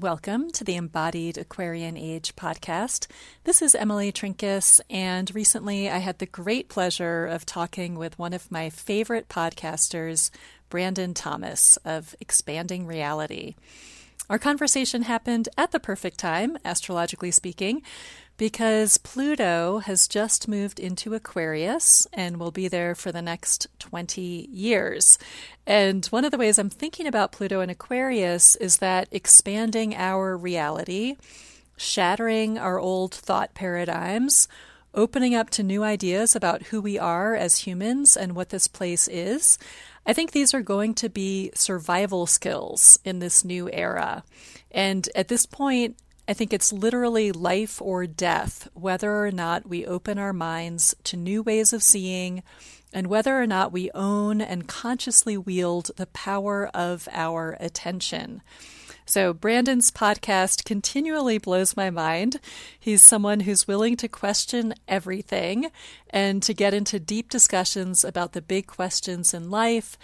Welcome to the Embodied Aquarian Age podcast. This is Emily Trinkaus, and recently I had the great pleasure of talking with one of my favorite podcasters, Brandon Thomas of Expanding Reality. Our conversation happened at the perfect time, astrologically speaking, because Pluto has just moved into Aquarius and will be there for the next 20 years. And one of the ways I'm thinking about Pluto and Aquarius is that expanding our reality, shattering our old thought paradigms, opening up to new ideas about who we are as humans and what this place is. I think these are going to be survival skills in this new era. And at this point, I think it's literally life or death, whether or not we open our minds to new ways of seeing and whether or not we own and consciously wield the power of our attention. So, Brandon's podcast continually blows my mind. He's someone who's willing to question everything and to get into deep discussions about the big questions in life.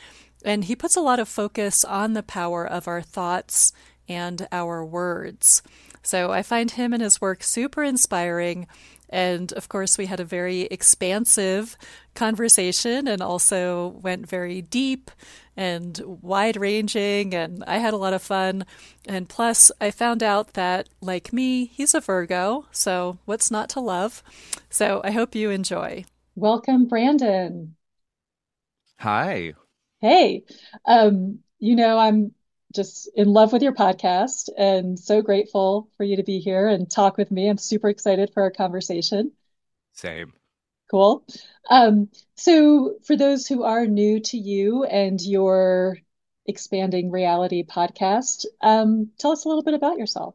And he puts a lot of focus on the power of our thoughts and our words. So I find him and his work super inspiring. And of course, we had a very expansive conversation and also went very deep and wide ranging. And I had a lot of fun. And plus, I found out that, like me, he's a Virgo. So what's not to love? So I hope you enjoy. Welcome, Brandon. Hi. Hey. Um, you know, I'm just in love with your podcast and so grateful for you to be here and talk with me. I'm super excited for our conversation. Same. Cool. Um, so, for those who are new to you and your expanding reality podcast, um, tell us a little bit about yourself.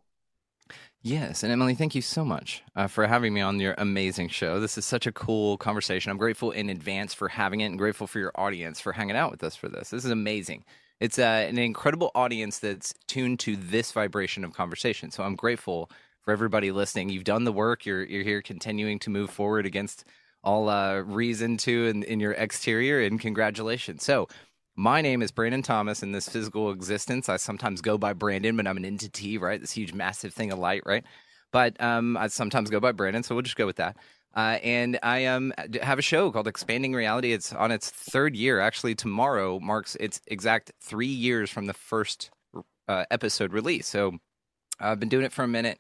Yes, and Emily, thank you so much uh, for having me on your amazing show. This is such a cool conversation. I'm grateful in advance for having it and grateful for your audience for hanging out with us for this. This is amazing. It's uh, an incredible audience that's tuned to this vibration of conversation. So I'm grateful for everybody listening. You've done the work. You're you're here continuing to move forward against all uh, reason to in, in your exterior, and congratulations. So my name is Brandon Thomas in this physical existence. I sometimes go by Brandon, but I'm an entity, right? This huge, massive thing of light, right? But um, I sometimes go by Brandon, so we'll just go with that. Uh, and I um, have a show called Expanding Reality. It's on its third year. Actually, tomorrow marks its exact three years from the first uh, episode release. So I've been doing it for a minute,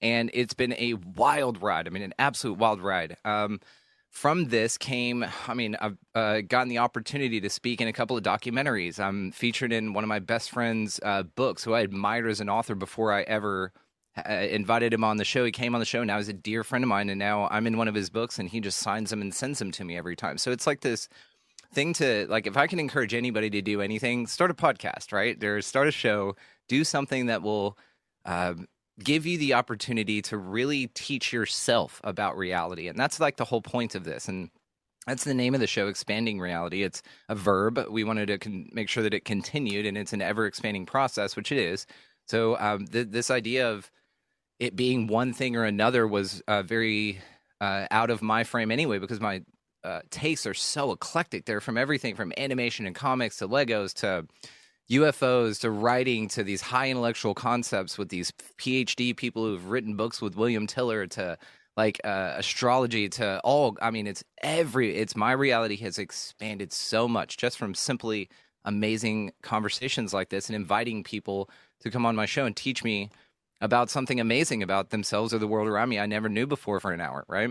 and it's been a wild ride. I mean, an absolute wild ride. Um, from this came, I mean, I've uh, gotten the opportunity to speak in a couple of documentaries. I'm featured in one of my best friend's uh, books, who I admired as an author before I ever uh, invited him on the show. He came on the show. Now he's a dear friend of mine, and now I'm in one of his books, and he just signs them and sends them to me every time. So it's like this thing to like. If I can encourage anybody to do anything, start a podcast. Right there, start a show, do something that will. Uh, give you the opportunity to really teach yourself about reality and that's like the whole point of this and that's the name of the show expanding reality it's a verb we wanted to con- make sure that it continued and it's an ever expanding process which it is so um, th- this idea of it being one thing or another was uh, very uh, out of my frame anyway because my uh, tastes are so eclectic. They're from everything from animation and comics to Legos to UFOs to writing to these high intellectual concepts with these PhD people who've written books with William Tiller to like uh, astrology to all. I mean, it's every. It's my reality has expanded so much just from simply amazing conversations like this and inviting people to come on my show and teach me about something amazing about themselves or the world around me I never knew before for an hour, right?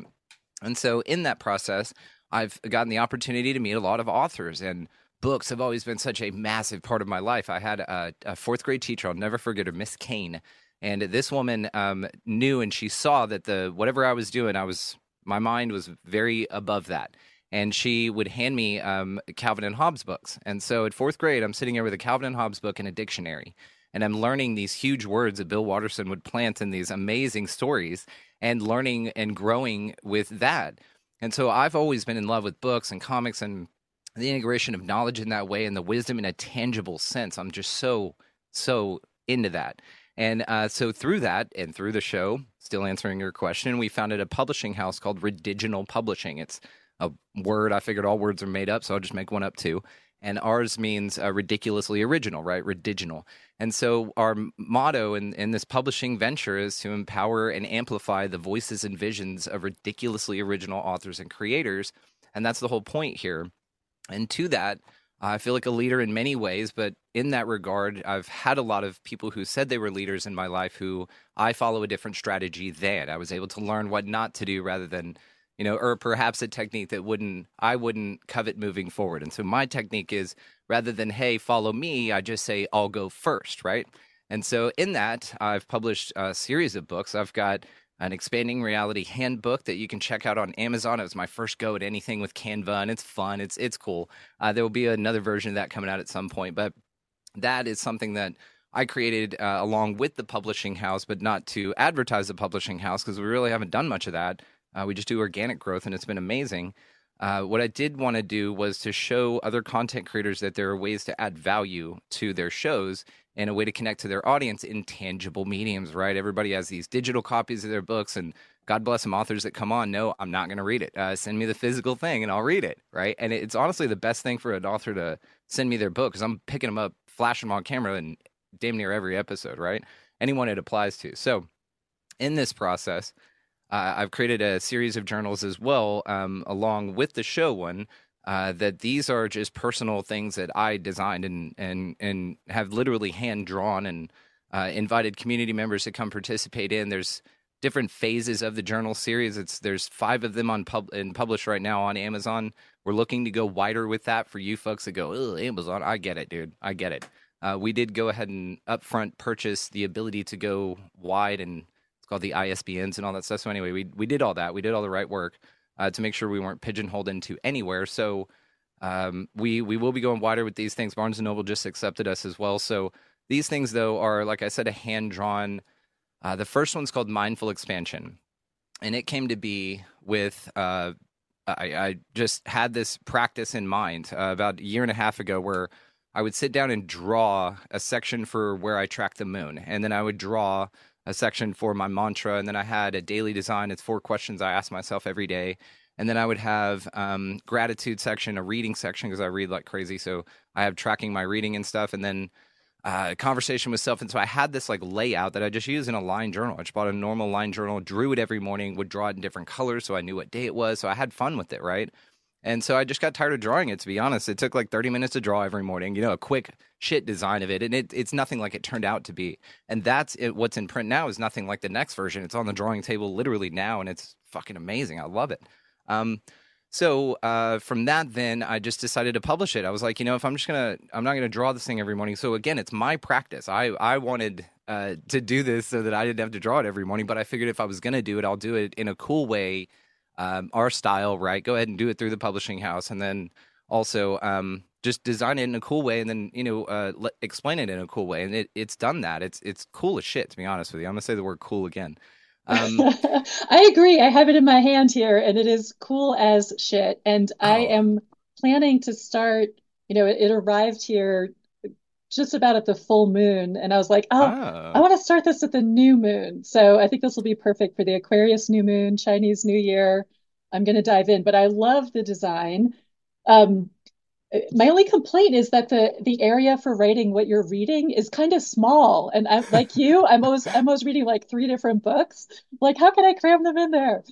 And so in that process, I've gotten the opportunity to meet a lot of authors and books have always been such a massive part of my life. I had a, a fourth grade teacher, I'll never forget her, Miss Kane. And this woman um, knew and she saw that the whatever I was doing, I was my mind was very above that. And she would hand me um, Calvin and Hobbes books. And so at fourth grade, I'm sitting here with a Calvin and Hobbes book and a dictionary and I'm learning these huge words that Bill Watterson would plant in these amazing stories and learning and growing with that. And so I've always been in love with books and comics and the integration of knowledge in that way and the wisdom in a tangible sense. I'm just so, so into that. And uh, so through that and through the show, still answering your question, we founded a publishing house called Ridiginal Publishing. It's a word I figured all words are made up, so I'll just make one up too. and ours means uh, ridiculously original, right? Ridiginal. And so our motto in, in this publishing venture is to empower and amplify the voices and visions of ridiculously original authors and creators. And that's the whole point here. And to that, I feel like a leader in many ways, but in that regard, I've had a lot of people who said they were leaders in my life who I follow a different strategy than. I was able to learn what not to do rather than, you know, or perhaps a technique that wouldn't I wouldn't covet moving forward. And so my technique is rather than hey, follow me, I just say I'll go first, right? And so in that, I've published a series of books. I've got an expanding reality handbook that you can check out on Amazon. It was my first go at anything with Canva, and it's fun. It's it's cool. Uh, there will be another version of that coming out at some point, but that is something that I created uh, along with the publishing house, but not to advertise the publishing house because we really haven't done much of that. Uh, we just do organic growth, and it's been amazing. Uh, what I did want to do was to show other content creators that there are ways to add value to their shows and a way to connect to their audience in tangible mediums, right? Everybody has these digital copies of their books, and God bless them authors that come on. No, I'm not going to read it. Uh, send me the physical thing, and I'll read it, right? And it's honestly the best thing for an author to send me their book because I'm picking them up, flashing them on camera, and damn near every episode, right? Anyone it applies to. So, in this process, uh, I've created a series of journals as well, um, along with the show one. Uh, that these are just personal things that I designed and and and have literally hand drawn and uh, invited community members to come participate in. There's different phases of the journal series. It's there's five of them on pub and published right now on Amazon. We're looking to go wider with that for you folks that go, Amazon. I get it, dude. I get it. Uh, we did go ahead and upfront purchase the ability to go wide and called the ISBNs and all that stuff. So anyway, we we did all that. We did all the right work uh, to make sure we weren't pigeonholed into anywhere. So um, we we will be going wider with these things. Barnes and Noble just accepted us as well. So these things though are like I said, a hand drawn. Uh, the first one's called Mindful Expansion, and it came to be with. Uh, I, I, just had this practice in mind uh, about a year and a half ago where I would sit down and draw a section for where I track the moon, and then I would draw a section for my mantra, and then I had a daily design. It's four questions I ask myself every day, and then I would have um, gratitude section, a reading section because I read like crazy. So I have tracking my reading and stuff, and then uh, conversation with self. And so I had this like layout that I just used in a line journal. I just bought a normal line journal, drew it every morning, would draw it in different colors so I knew what day it was. So I had fun with it, right? And so I just got tired of drawing it, to be honest. It took like 30 minutes to draw every morning, you know, a quick shit design of it. And it, it's nothing like it turned out to be. And that's it, what's in print now is nothing like the next version. It's on the drawing table literally now, and it's fucking amazing. I love it. Um, so uh, from that, then I just decided to publish it. I was like, you know, if I'm just gonna, I'm not gonna draw this thing every morning. So again, it's my practice. I I wanted uh, to do this so that I didn't have to draw it every morning. But I figured if I was gonna do it, I'll do it in a cool way um, our style, right? Go ahead and do it through the publishing house, and then also um, just design it in a cool way, and then you know uh, explain it in a cool way. And it, it's done that. It's it's cool as shit. To be honest with you, I'm gonna say the word cool again. Um, I agree. I have it in my hand here, and it is cool as shit. And oh. I am planning to start. You know, it, it arrived here just about at the full moon and i was like oh, oh. i want to start this at the new moon. So i think this will be perfect for the aquarius new moon chinese new year. I'm going to dive in but i love the design. Um, my only complaint is that the the area for writing what you're reading is kind of small and i'm like you i'm always i'm always reading like three different books. Like how can i cram them in there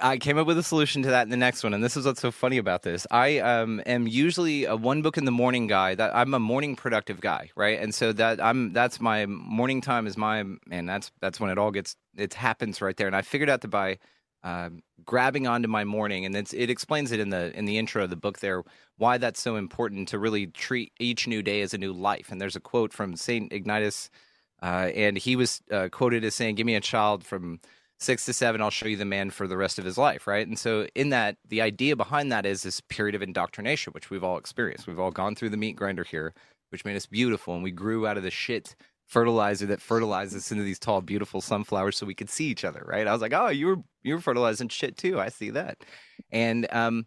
I came up with a solution to that in the next one, and this is what's so funny about this. I um, am usually a one book in the morning guy. That I'm a morning productive guy, right? And so that I'm that's my morning time is my and that's that's when it all gets it happens right there. And I figured out to by uh, grabbing onto my morning, and it explains it in the in the intro of the book there why that's so important to really treat each new day as a new life. And there's a quote from Saint Ignatius, uh, and he was uh, quoted as saying, "Give me a child from." Six to seven, I'll show you the man for the rest of his life, right? And so, in that, the idea behind that is this period of indoctrination, which we've all experienced. We've all gone through the meat grinder here, which made us beautiful, and we grew out of the shit fertilizer that fertilized us into these tall, beautiful sunflowers, so we could see each other, right? I was like, oh, you were you were fertilizing shit too. I see that, and um,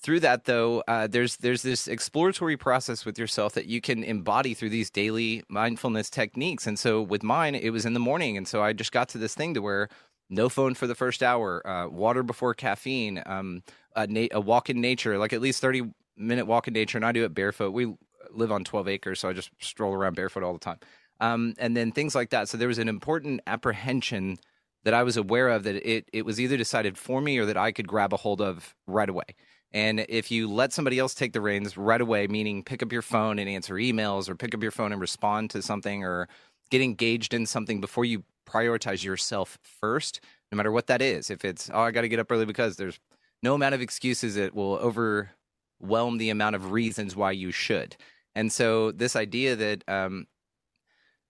through that though uh, there's there's this exploratory process with yourself that you can embody through these daily mindfulness techniques and so with mine it was in the morning and so i just got to this thing to where no phone for the first hour, uh, water before caffeine, um, a, na- a, walk in nature, like at least 30 minute walk in nature, and I do it barefoot. We live on 12 acres, so I just stroll around barefoot all the time. Um, and then things like that. So there was an important apprehension that I was aware of that it it was either decided for me or that I could grab a hold of right away. And if you let somebody else take the reins right away, meaning pick up your phone and answer emails or pick up your phone and respond to something or get engaged in something before you prioritize yourself first, no matter what that is. If it's, oh, I got to get up early because there's no amount of excuses that will overwhelm the amount of reasons why you should. And so this idea that um,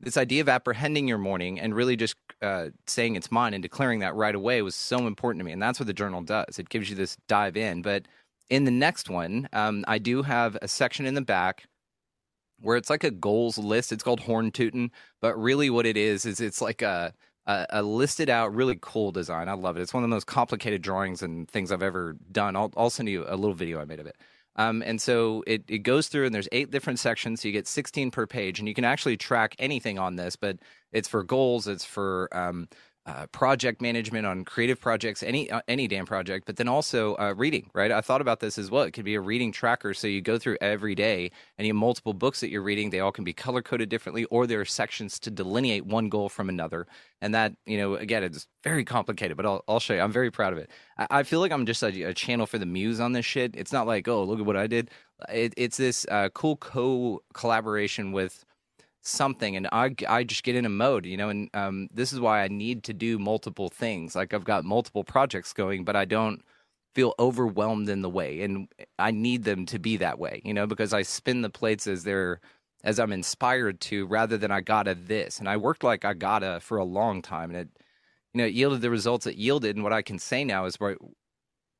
this idea of apprehending your morning and really just uh, saying it's mine and declaring that right away was so important to me. And that's what the journal does. It gives you this dive in. But in the next one, um, I do have a section in the back where it's like a goals list. It's called Horn Tootin', but really what it is is it's like a, a, a listed out, really cool design. I love it. It's one of the most complicated drawings and things I've ever done. I'll, I'll send you a little video I made of it. Um, and so it, it goes through, and there's eight different sections. So you get 16 per page, and you can actually track anything on this, but it's for goals, it's for um, uh, project management on creative projects, any uh, any damn project, but then also uh, reading. Right, I thought about this as well. It could be a reading tracker, so you go through every day, and you have multiple books that you're reading. They all can be color coded differently, or there are sections to delineate one goal from another. And that, you know, again, it's very complicated, but I'll, I'll show you. I'm very proud of it. I, I feel like I'm just a, a, channel for the muse on this shit. It's not like, oh, look at what I did. It, it's this uh, cool co collaboration with something and I, I just get in a mode you know and um, this is why i need to do multiple things. Like i've got multiple projects going but i don't feel overwhelmed in the way and i need them to be that way you know because i spin the plates as they're as i'm inspired to rather than i gotta this. And i worked like i gotta for a long time and it you know it yielded the results it yielded and what i can say now is by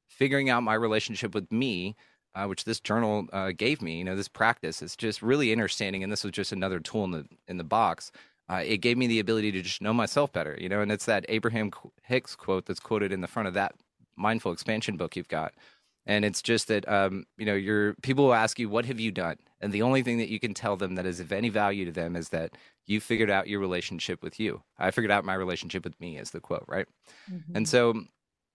figuring out my relationship with me uh, which this journal uh, gave me. You know, this practice is just really understanding, and this was just another tool in the in the box. Uh, it gave me the ability to just know myself better. You know, and it's that Abraham Hicks quote that's quoted in the front of that mindful expansion book you've got. And it's just that um, you know, your people will ask you, "What have you done?" And the only thing that you can tell them that is of any value to them is that you figured out your relationship with you. I figured out my relationship with me, is the quote, right? Mm-hmm. And so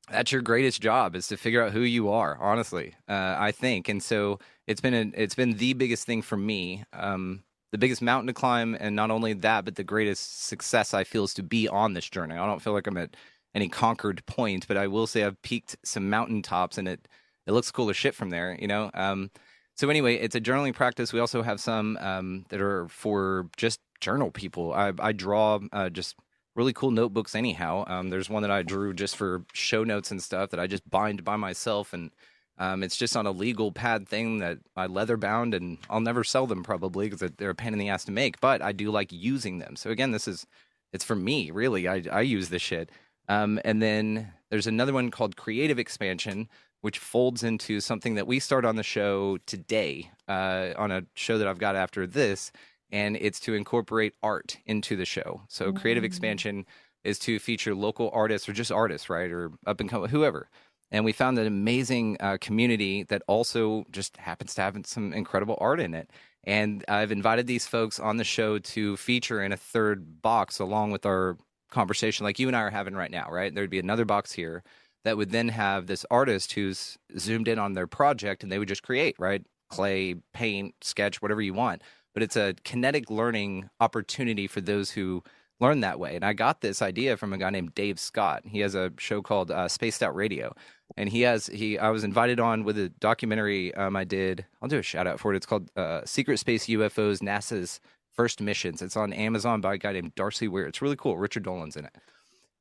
that's your greatest job is to figure out who you are honestly uh, i think. And so it's been a, it's been the biggest thing for me um, the biggest mountain to climb and not only that but the greatest success i feel is to be on this journey. I don't feel like i'm at any conquered point but i will say i've peaked some mountaintops and it it looks cool as shit from there you know? Um, so anyway it's a journaling practice. We also have some um, that are for just journal people. I, I draw uh, just really cool notebooks anyhow. Um, there's one that I drew just for show notes and stuff that I just bind by myself, and um, it's just on a legal pad thing that I leather bound, and I'll never sell them probably because they're a pain in the ass to make. But I do like using them. So again, this is it's for me really. I I use this shit. Um, and then there's another one called Creative Expansion, which folds into something that we start on the show today uh, on a show that I've got after this and it's to incorporate art into the show. So mm-hmm. creative expansion is to feature local artists or just artists, right, or up and come whoever. And we found an amazing uh, community that also just happens to have some incredible art in it. And I've invited these folks on the show to feature in a third box along with our conversation, like you and I are having right now, right? There'd be another box here that would then have this artist who's zoomed in on their project and they would just create, right? Clay, paint, sketch, whatever you want but it's a kinetic learning opportunity for those who learn that way. And I got this idea from a guy named Dave Scott. He has a show called uh, Spaced Out Radio, and he has he. I was invited on with a documentary um, I did. I'll do a shout out for it. It's called uh, Secret Space UFOs: NASA's First Missions. It's on Amazon by a guy named Darcy Weir. It's really cool. Richard Dolan's in it.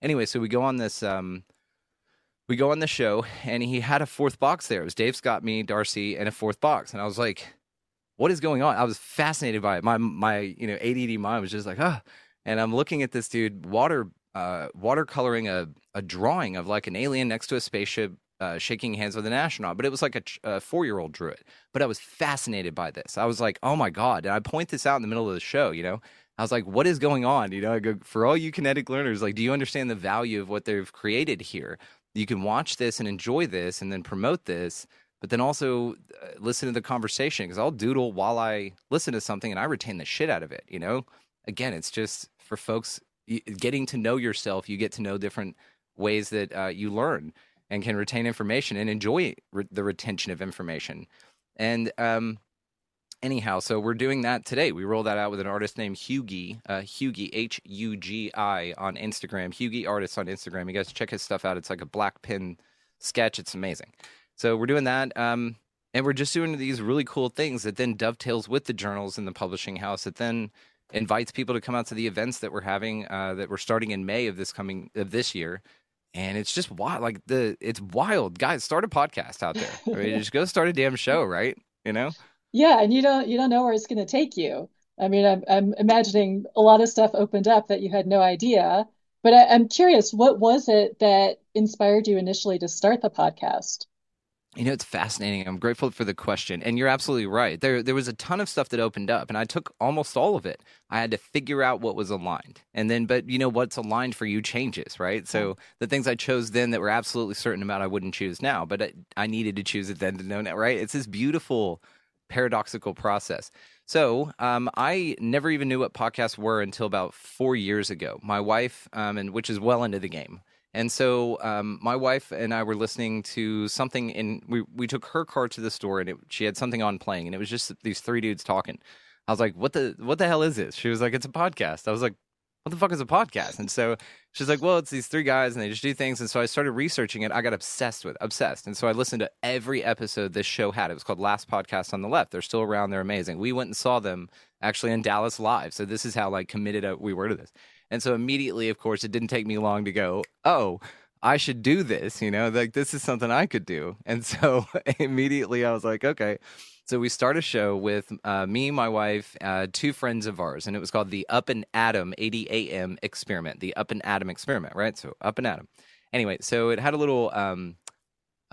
Anyway, so we go on this. Um, we go on the show, and he had a fourth box there. It was Dave Scott, me, Darcy, and a fourth box. And I was like, what is going on? I was fascinated by it. My my you know ADD mind was just like ah, and I'm looking at this dude water uh, watercoloring a a drawing of like an alien next to a spaceship. Uh, shaking hands with an astronaut, but it was like a, a four year old drew it. But I was fascinated by this. I was like, oh my God. And I point this out in the middle of the show, you know? I was like, what is going on? You know, I go, for all you kinetic learners, like, do you understand the value of what they've created here? You can watch this and enjoy this and then promote this but then also uh, listen to the conversation because I'll doodle while I listen to something and I retain the shit out of it. You know, again, it's just for folks getting to know yourself. You get to know different ways that uh, you learn and can retain information and enjoy re- the retention of information. And um, anyhow, so we're doing that today. We rolled that out with an artist named Hugie, uh, Hugie H U G I on Instagram. Hugie artist on Instagram. You guys check his stuff out. It's like a black pin sketch. It's amazing. So we're doing that. Um, and we're just doing these really cool things that then dovetails with the journals and the publishing house. That then invites people to come out to the events that we're having uh, that we're starting in May of this coming of this year. And it's just wild, like the it's wild, guys. Start a podcast out there. I mean, just go start a damn show, right? You know? Yeah, and you don't you don't know where it's going to take you. I mean, I'm I'm imagining a lot of stuff opened up that you had no idea. But I, I'm curious, what was it that inspired you initially to start the podcast? You know, it's fascinating. I'm grateful for the question. And you're absolutely right. There there was a ton of stuff that opened up and I took almost all of it. I had to figure out what was aligned. And then but you know what's aligned for you changes, right? So the things I chose then that were absolutely certain about I wouldn't choose now, but I, I needed to choose it then to know now, right? It's this beautiful paradoxical process. So um, I never even knew what podcasts were until about four years ago. My wife, um, and which is well into the game, and so um, my wife and I were listening to something, and we we took her car to the store, and it, she had something on playing, and it was just these three dudes talking. I was like, "What the what the hell is this?" She was like, "It's a podcast." I was like, "What the fuck is a podcast?" And so she's like, "Well, it's these three guys, and they just do things." And so I started researching it. I got obsessed with obsessed, and so I listened to every episode this show had. It was called Last Podcast on the Left. They're still around. They're amazing. We went and saw them actually in Dallas live. So this is how like committed uh, we were to this. And so immediately, of course, it didn't take me long to go, oh, I should do this, you know, like this is something I could do. And so immediately I was like, okay. So we start a show with uh, me, my wife, uh, two friends of ours, and it was called the Up and Atom 80 AM experiment, the Up and Atom experiment, right? So Up and Atom. Anyway, so it had a little um,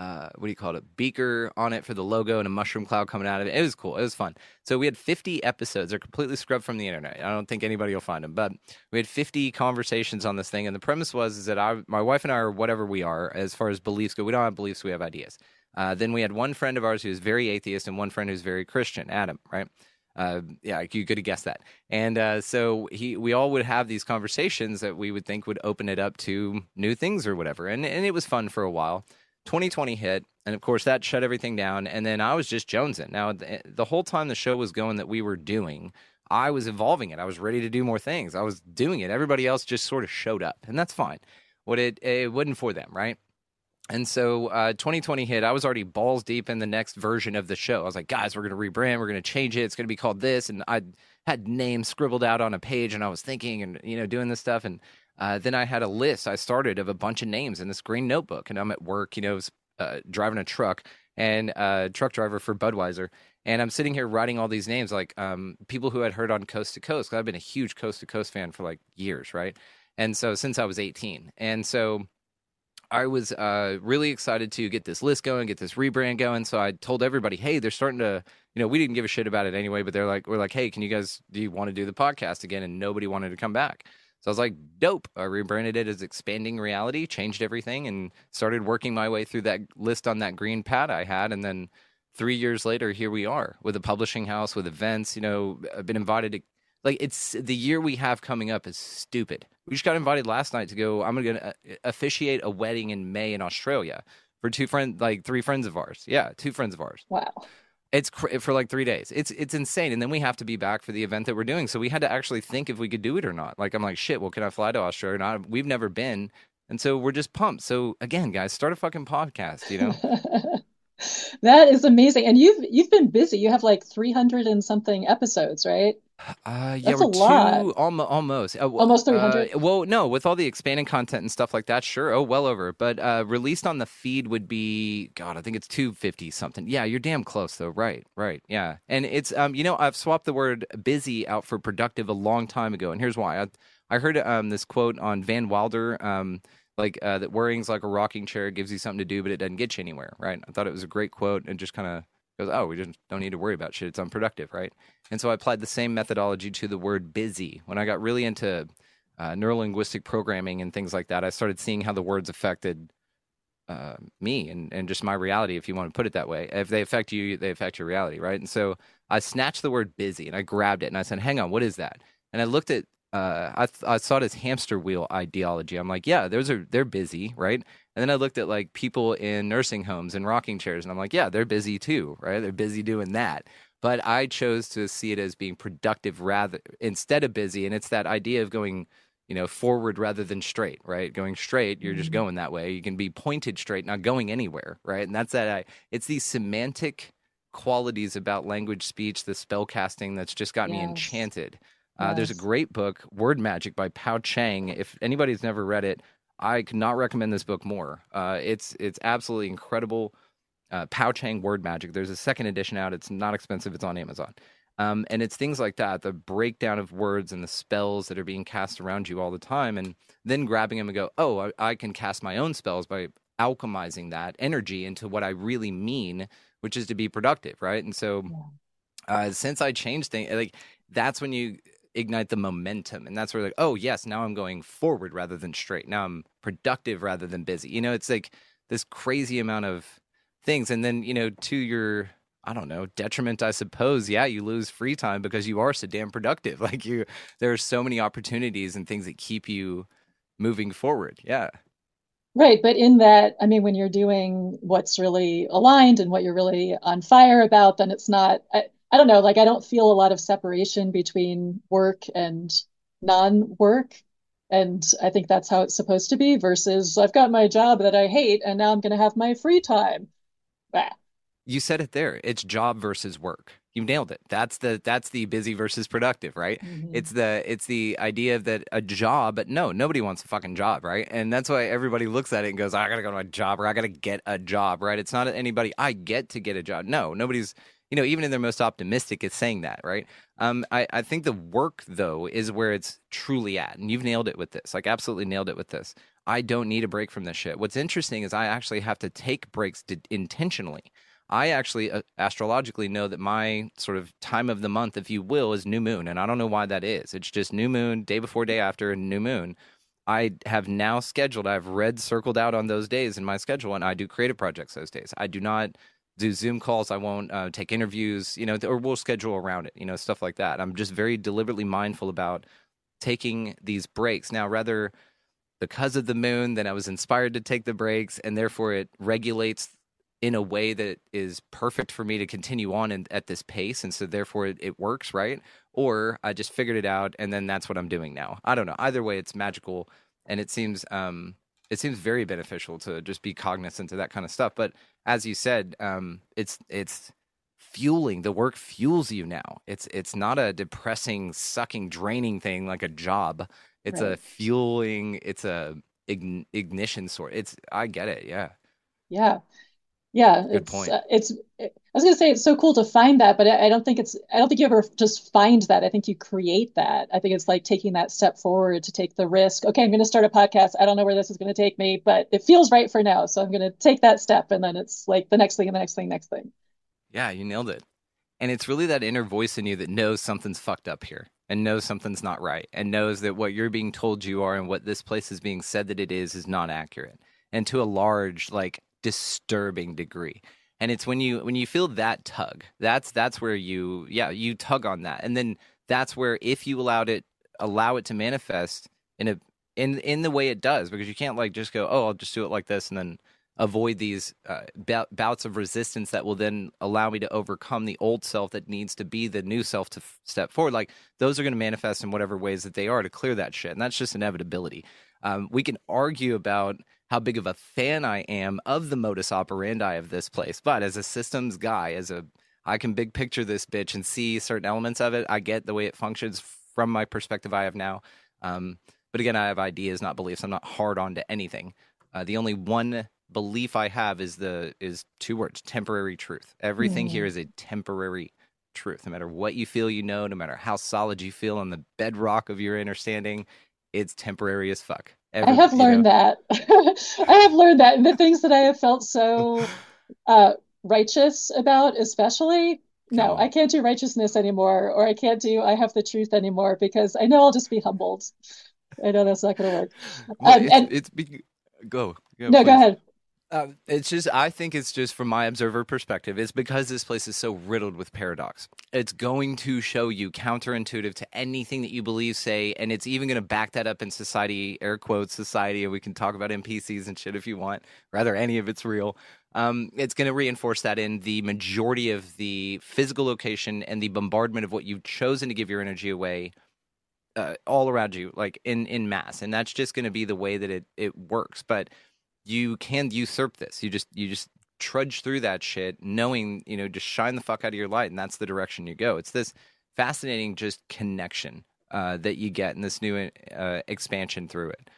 uh, what do you call it? Beaker on it for the logo and a mushroom cloud coming out of it. It was cool. It was fun. So we had 50 episodes. They're completely scrubbed from the internet. I don't think anybody will find them, but we had 50 conversations on this thing. And the premise was is that I, my wife and I are whatever we are as far as beliefs go. We don't have beliefs. We have ideas. Uh, then we had one friend of ours who's very atheist and one friend who's very Christian, Adam, right? Uh, yeah, you could have guessed that. And uh, so he, we all would have these conversations that we would think would open it up to new things or whatever. And and it was fun for a while. 2020 hit, and of course that shut everything down. And then I was just jonesing. Now the, the whole time the show was going that we were doing, I was evolving it. I was ready to do more things. I was doing it. Everybody else just sort of showed up, and that's fine. What it it wasn't for them, right? And so uh, 2020 hit. I was already balls deep in the next version of the show. I was like, guys, we're going to rebrand. We're going to change it. It's going to be called this. And I had names scribbled out on a page, and I was thinking and you know doing this stuff. And uh, then I had a list I started of a bunch of names in this green notebook, and I'm at work, you know, uh, driving a truck and a truck driver for Budweiser, and I'm sitting here writing all these names, like um, people who had heard on Coast to Coast. Cause I've been a huge Coast to Coast fan for like years, right? And so since I was 18, and so I was uh, really excited to get this list going, get this rebrand going. So I told everybody, hey, they're starting to, you know, we didn't give a shit about it anyway, but they're like, we're like, hey, can you guys, do you want to do the podcast again? And nobody wanted to come back. So I was like, dope. I rebranded it as Expanding Reality, changed everything, and started working my way through that list on that green pad I had. And then three years later, here we are with a publishing house, with events. You know, I've been invited to, like, it's the year we have coming up is stupid. We just got invited last night to go. I'm going to uh, officiate a wedding in May in Australia for two friends, like three friends of ours. Yeah, two friends of ours. Wow. It's cr- for like three days. It's it's insane, and then we have to be back for the event that we're doing. So we had to actually think if we could do it or not. Like I'm like, shit. Well, can I fly to Australia? or Not. We've never been, and so we're just pumped. So again, guys, start a fucking podcast. You know. that is amazing, and you've you've been busy. You have like 300 and something episodes, right? Uh, yeah, That's we're a lot. Two, almost, almost, uh, almost three hundred. Uh, well, no, with all the expanding content and stuff like that, sure. Oh, well over. But uh, released on the feed would be, God, I think it's two fifty something. Yeah, you're damn close though. Right, right. Yeah, and it's, um, you know, I've swapped the word busy out for productive a long time ago, and here's why. I, I heard um this quote on Van Wilder, um, like uh, that worrying's like a rocking chair, it gives you something to do, but it doesn't get you anywhere. Right. I thought it was a great quote, and just kind of goes, oh, we just don't need to worry about shit. It's unproductive, right? And so I applied the same methodology to the word busy. When I got really into uh, neurolinguistic programming and things like that, I started seeing how the words affected uh, me and, and just my reality, if you want to put it that way. If they affect you, they affect your reality, right? And so I snatched the word busy and I grabbed it and I said, hang on, what is that? And I looked at uh, I, th- I saw it as hamster wheel ideology. I'm like, yeah, those are they're busy, right? And then I looked at like people in nursing homes and rocking chairs, and I'm like, yeah, they're busy too, right? They're busy doing that. But I chose to see it as being productive rather instead of busy. And it's that idea of going, you know, forward rather than straight, right? Going straight, you're just mm-hmm. going that way. You can be pointed straight, not going anywhere, right? And that's that. I, it's these semantic qualities about language, speech, the spell casting that's just got yes. me enchanted. Uh, yes. There's a great book, Word Magic by Pao Chang. If anybody's never read it, I cannot recommend this book more. Uh, it's it's absolutely incredible. Uh, Pao Chang Word Magic. There's a second edition out. It's not expensive. It's on Amazon. Um, and it's things like that, the breakdown of words and the spells that are being cast around you all the time, and then grabbing them and go, oh, I, I can cast my own spells by alchemizing that energy into what I really mean, which is to be productive, right? And so, uh, since I changed things, like that's when you ignite the momentum and that's where like oh yes now i'm going forward rather than straight. Now i'm productive rather than busy. You know it's like this crazy amount of things and then you know to your i don't know detriment i suppose yeah you lose free time because you are so damn productive. Like you there are so many opportunities and things that keep you moving forward yeah. Right, but in that, I mean, when you're doing what's really aligned and what you're really on fire about, then it's not. I, I don't know, like I don't feel a lot of separation between work and non-work. And I think that's how it's supposed to be versus I've got my job that I hate and now I'm going to have my free time. Bah. You said it there. It's job versus work. You nailed it. That's the that's the busy versus productive, right? Mm-hmm. It's the it's the idea that a job, but no, nobody wants a fucking job, right? And that's why everybody looks at it and goes, I gotta go to my job or I gotta get a job, right? It's not anybody I get to get a job. No, nobody's you know, even in their most optimistic, it's saying that, right? Um, I, I think the work though is where it's truly at, and you've nailed it with this. Like, absolutely nailed it with this. I don't need a break from this shit. What's interesting is I actually have to take breaks to, intentionally. I actually uh, astrologically know that my sort of time of the month, if you will, is new moon, and I don't know why that is. It's just new moon, day before, day after, and new moon. I have now scheduled. I've red circled out on those days in my schedule, and I do creative projects those days. I do not do Zoom calls. I won't uh, take interviews, you know, or we'll schedule around it, you know, stuff like that. I'm just very deliberately mindful about taking these breaks. Now, rather because of the moon, then I was inspired to take the breaks, and therefore it regulates in a way that is perfect for me to continue on in, at this pace, and so therefore it, it works, right? Or I just figured it out, and then that's what I'm doing now. I don't know. Either way, it's magical, and it seems um, it seems very beneficial to just be cognizant of that kind of stuff. But as you said, um, it's it's fueling the work fuels you now. It's it's not a depressing, sucking, draining thing like a job. It's right. a fueling. It's a ignition source. It's I get it. Yeah. Yeah. Yeah, Good it's point. Uh, it's. It, I was gonna say it's so cool to find that, but I, I, don't think it's. I don't think you ever just find that. I think you create that. I think it's like taking that step forward to take the risk. Okay, I'm going to start a podcast. I don't know where this is going to take me, but it feels right for now, so I'm going to take that step, and then it's like the next thing, and the next thing, next thing. Yeah, you nailed it. And it's really that inner voice in you that knows something's fucked up here and knows something's not right and knows that what you're being told you are and what this place is being said that it is is not accurate. And to a large, like disturbing degree. And it's when you when you feel that tug that's that's where you yeah you tug on that. And then that's where if you allowed it allow it to manifest in a in in the way it does because you can't like just go oh i'll just do it like this and then avoid these uh, bouts of resistance that will then allow me to overcome the old self that needs to be the new self to f- step forward. Like those are going to manifest in whatever ways that they are to clear that shit and that's just inevitability. Um, we can argue about how big of a fan I am of the modus operandi of this place. But as a systems guy, as a I can big picture this bitch and see certain elements of it. I get the way it functions from my perspective I have now. Um, but again, I have ideas, not beliefs. I'm not hard on to anything. Uh, the only one belief I have is the is two words: temporary truth. Everything mm. here is a temporary truth. No matter what you feel, you know. No matter how solid you feel on the bedrock of your understanding, it's temporary as fuck. Every, I have learned know. that. I have learned that. And the things that I have felt so uh, righteous about, especially, no, I can't do righteousness anymore, or I can't do I have the truth anymore because I know I'll just be humbled. I know that's not going to work. Well, um, it's, and it's be, go, go. No, please. go ahead. Uh, it's just, I think it's just from my observer perspective, it's because this place is so riddled with paradox. It's going to show you counterintuitive to anything that you believe, say, and it's even going to back that up in society, air quotes, society. And we can talk about NPCs and shit if you want, rather, any of it's real. Um, it's going to reinforce that in the majority of the physical location and the bombardment of what you've chosen to give your energy away uh, all around you, like in, in mass. And that's just going to be the way that it, it works. But you can usurp this. You just you just trudge through that shit, knowing you know just shine the fuck out of your light, and that's the direction you go. It's this fascinating just connection uh, that you get in this new uh, expansion through it.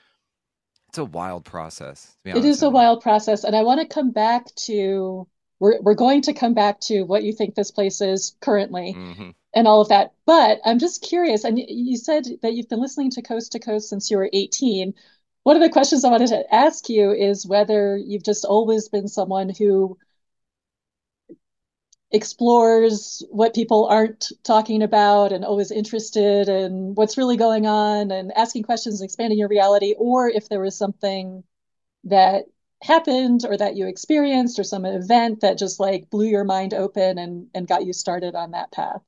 It's a wild process. It is a wild process, and I want to come back to we're we're going to come back to what you think this place is currently. Mm-hmm. And all of that. But I'm just curious. And you said that you've been listening to Coast to Coast since you were 18 one of the questions I wanted to ask you is whether you've just always been someone who explores what people aren't talking about and always interested in what's really going on and asking questions and expanding your reality, or if there was something that happened or that you experienced or some event that just like blew your mind open and, and got you started on that path.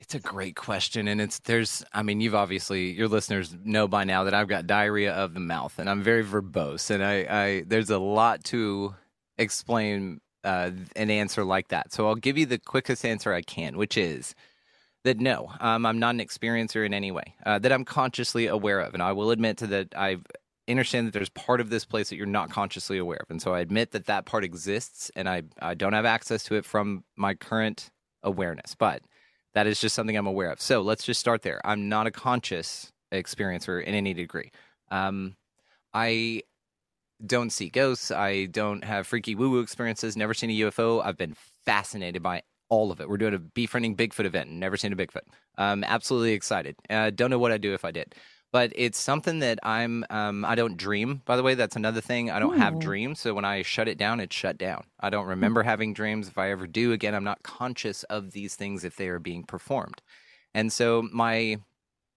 It's a great question. And it's, there's, I mean, you've obviously, your listeners know by now that I've got diarrhea of the mouth and I'm very verbose. And I, I there's a lot to explain uh, an answer like that. So I'll give you the quickest answer I can, which is that no, um, I'm not an experiencer in any way, uh, that I'm consciously aware of. And I will admit to that I understand that there's part of this place that you're not consciously aware of. And so I admit that that part exists and I, I don't have access to it from my current awareness. But that is just something I'm aware of. So let's just start there. I'm not a conscious experiencer in any degree. Um, I don't see ghosts. I don't have freaky woo woo experiences. Never seen a UFO. I've been fascinated by all of it. We're doing a befriending Bigfoot event. Never seen a Bigfoot. I'm absolutely excited. Uh, don't know what I'd do if I did but it's something that I'm um, I don't dream. By the way, that's another thing. I don't Ooh. have dreams, so when I shut it down, it's shut down. I don't remember having dreams. If I ever do again, I'm not conscious of these things if they are being performed. And so my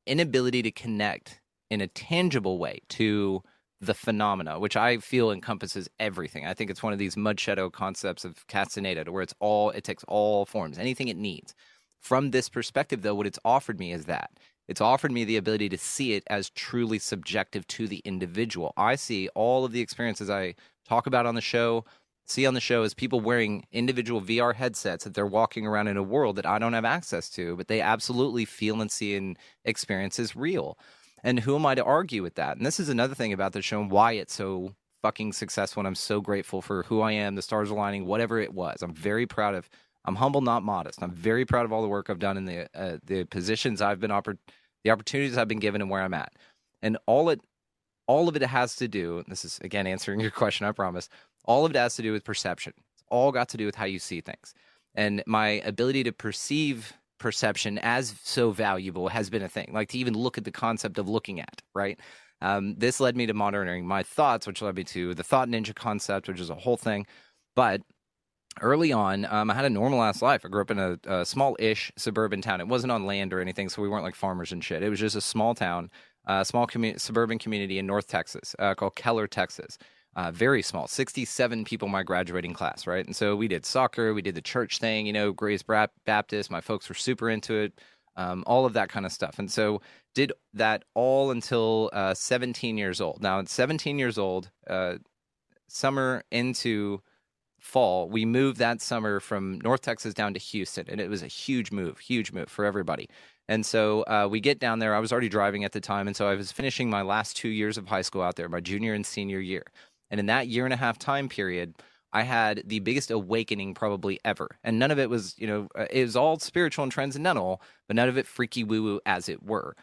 inability to connect in a tangible way to the phenomena, which I feel encompasses everything. I think it's one of these mud shadow concepts of Castaneda, where it's all it takes all forms, anything it needs. From this perspective, though, what it's offered me is that it's offered me the ability to see it as truly subjective to the individual. I see all of the experiences I talk about on the show, see on the show as people wearing individual VR headsets that they're walking around in a world that I don't have access to, but they absolutely feel and see and experience as real. And who am I to argue with that? And this is another thing about the show and why it's so fucking successful. And I'm so grateful for who I am, the stars aligning, whatever it was. I'm very proud of. I'm humble, not modest. I'm very proud of all the work I've done in the uh, the positions I've been offered the opportunities I've been given and where I'm at. And all it all of it has to do, this is again answering your question, I promise. All of it has to do with perception. It's all got to do with how you see things. And my ability to perceive perception as so valuable has been a thing. Like to even look at the concept of looking at, right? Um, this led me to monitoring my thoughts, which led me to the thought ninja concept, which is a whole thing. But early on, um, I had a normal ass life. I grew up in a, a small ish suburban town. It wasn't on land or anything, so we weren't like farmers and shit. It was just a small town, a uh, small commu- suburban community in North Texas uh, called Keller, Texas. Uh, very small, 67 people my graduating class, right? And so we did soccer, we did the church thing, you know, Grace Baptist. My folks were super into it, um, all of that kind of stuff. And so did that all until uh, 17 years old. Now, at 17 years old, uh, summer into fall, we moved that summer from North Texas down to Houston, and it was a huge move, huge move for everybody. And so uh, we get down there. I was already driving at the time, and so I was finishing my last two years of high school out there, my junior and senior year. And in that year and a half time period, I had the biggest awakening probably ever. And none of it was, you know, uh, it was all spiritual and transcendental, but none of it freaky woo woo as it were.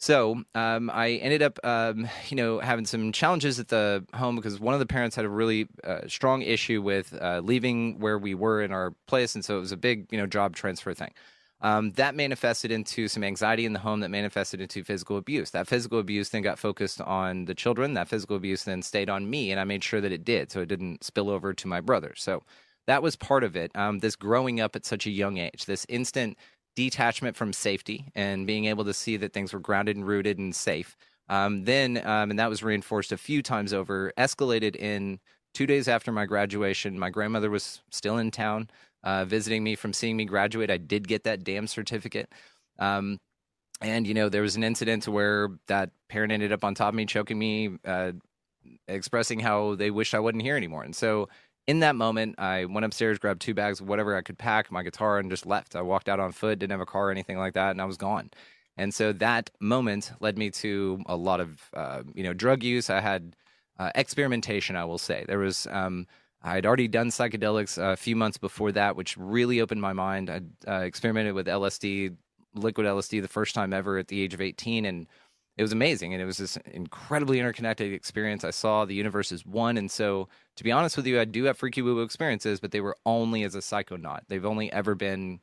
So um, I ended up, um, you know, having some challenges at the home because one of the parents had a really uh, strong issue with uh, leaving where we were in our place, and so it was a big, you know, job transfer thing. Um, that manifested into some anxiety in the home that manifested into physical abuse. That physical abuse then got focused on the children. That physical abuse then stayed on me, and I made sure that it did, so it didn't spill over to my brother. So that was part of it. Um, this growing up at such a young age, this instant detachment from safety and being able to see that things were grounded and rooted and safe. Um, then, um, and that was reinforced a few times over, escalated in two days after my graduation. My grandmother was still in town uh, visiting me from seeing me graduate. I did get that damn certificate. Um, and, you know, there was an incident where that parent ended up on top of me, choking me, uh, expressing how they wished I wasn't here anymore. And so in that moment, I went upstairs, grabbed two bags whatever I could pack, my guitar, and just left. I walked out on foot, didn't have a car or anything like that, and I was gone. And so that moment led me to a lot of, uh, you know, drug use. I had uh, experimentation, I will say. There was, um, I had already done psychedelics a few months before that, which really opened my mind. I uh, experimented with LSD, liquid LSD, the first time ever at the age of 18. And it was amazing and it was this incredibly interconnected experience. I saw the universe as one and so to be honest with you i do have freaky woo woo experiences but they were only as a psychonaut. They've only ever been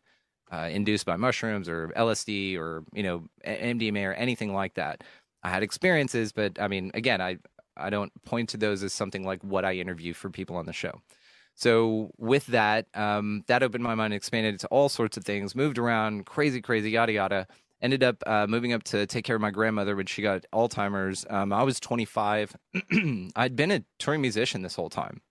uh, induced by mushrooms or lsd or you know mdma or anything like that. I had experiences but i mean again i i don't point to those as something like what i interview for people on the show. So with that um, that opened my mind expanded to all sorts of things moved around crazy crazy yada yada ended up uh, moving up to take care of my grandmother when she got Alzheimer's. Um, I was 25. I'd been a touring musician this whole time.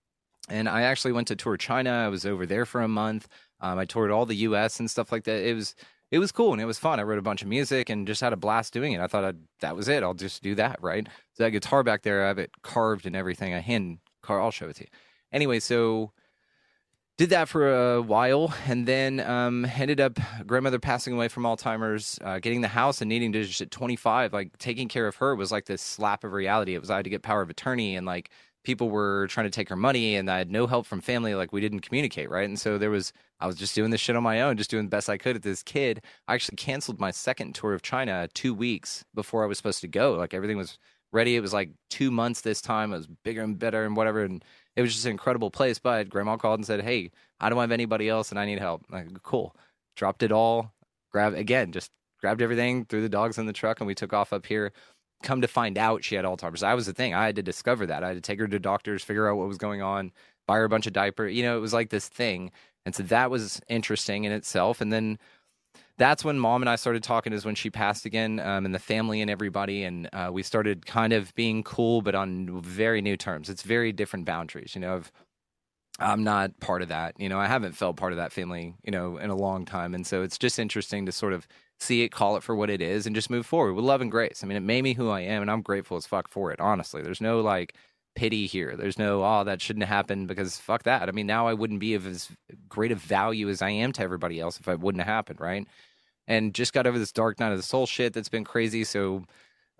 And I actually went to tour China. I was over there for a month. Um, I toured all the U.S. and stuff like that. It was it was cool and it was fun. I wrote a bunch of music and just had a blast doing it. I thought I'd, that was it. I'll just do that, right? So that guitar back there, I have it carved and everything. I hand car. I'll show it to you. Anyway, so did that for a while and then um, ended up grandmother passing away from alzheimer's uh, getting the house and needing to just at 25 like taking care of her was like this slap of reality. It was i had to get power of attorney and like people were trying to take her money and i had no help from family like we didn't communicate right? And so there was i was just doing this shit on my own just doing the best i could at this kid. I actually canceled my second tour of china two weeks before i was supposed to go. Like everything was ready. It was like two months this time. It was bigger and better and whatever. And it was just an incredible place. But grandma called and said, Hey, I don't have anybody else and I need help. I'm like, cool. Dropped it all, grabbed again, just grabbed everything, threw the dogs in the truck, and we took off up here. Come to find out she had Alzheimer's. That was the thing. I had to discover that. I had to take her to doctors, figure out what was going on, buy her a bunch of diapers. You know, it was like this thing. And so that was interesting in itself. And then that's when mom and I started talking. Is when she passed again, um, and the family and everybody, and uh, we started kind of being cool, but on very new terms. It's very different boundaries. You know, of I'm not part of that. You know, I haven't felt part of that family. You know, in a long time, and so it's just interesting to sort of see it, call it for what it is, and just move forward with love and grace. I mean, it made me who I am, and I'm grateful as fuck for it. Honestly, there's no like pity here. There's no, oh, that shouldn't have happened because fuck that. I mean, now I wouldn't be of as great of value as I am to everybody else if it wouldn't have happened, right? and just got over this dark night of the soul shit that's been crazy. So,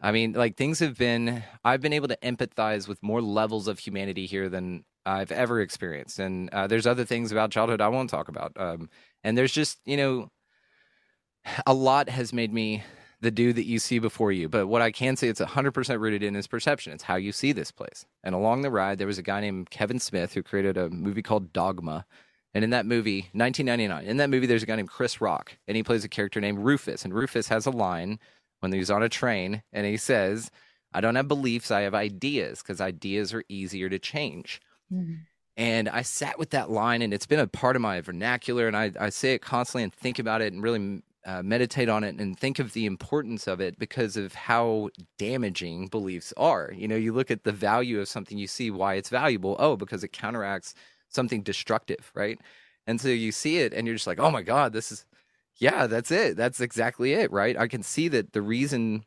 I mean, like things have been, I've been able to empathize with more levels of humanity here than I've ever experienced. And uh, there's other things about childhood I won't talk about. Um, and there's just, you know, a lot has made me the dude that you see before you. But what I can say it's 100% rooted in is perception. It's how you see this place. And along the ride, there was a guy named Kevin Smith who created a movie called Dogma and in that movie, 1999, in that movie, there's a guy named Chris Rock, and he plays a character named Rufus. And Rufus has a line when he's on a train, and he says, I don't have beliefs, I have ideas, because ideas are easier to change. Mm-hmm. And I sat with that line, and it's been a part of my vernacular, and I, I say it constantly and think about it and really uh, meditate on it and think of the importance of it because of how damaging beliefs are. You know, you look at the value of something, you see why it's valuable. Oh, because it counteracts something destructive, right? And so you see it and you're just like, oh my God, this is, yeah, that's it. That's exactly it, right? I can see that the reason,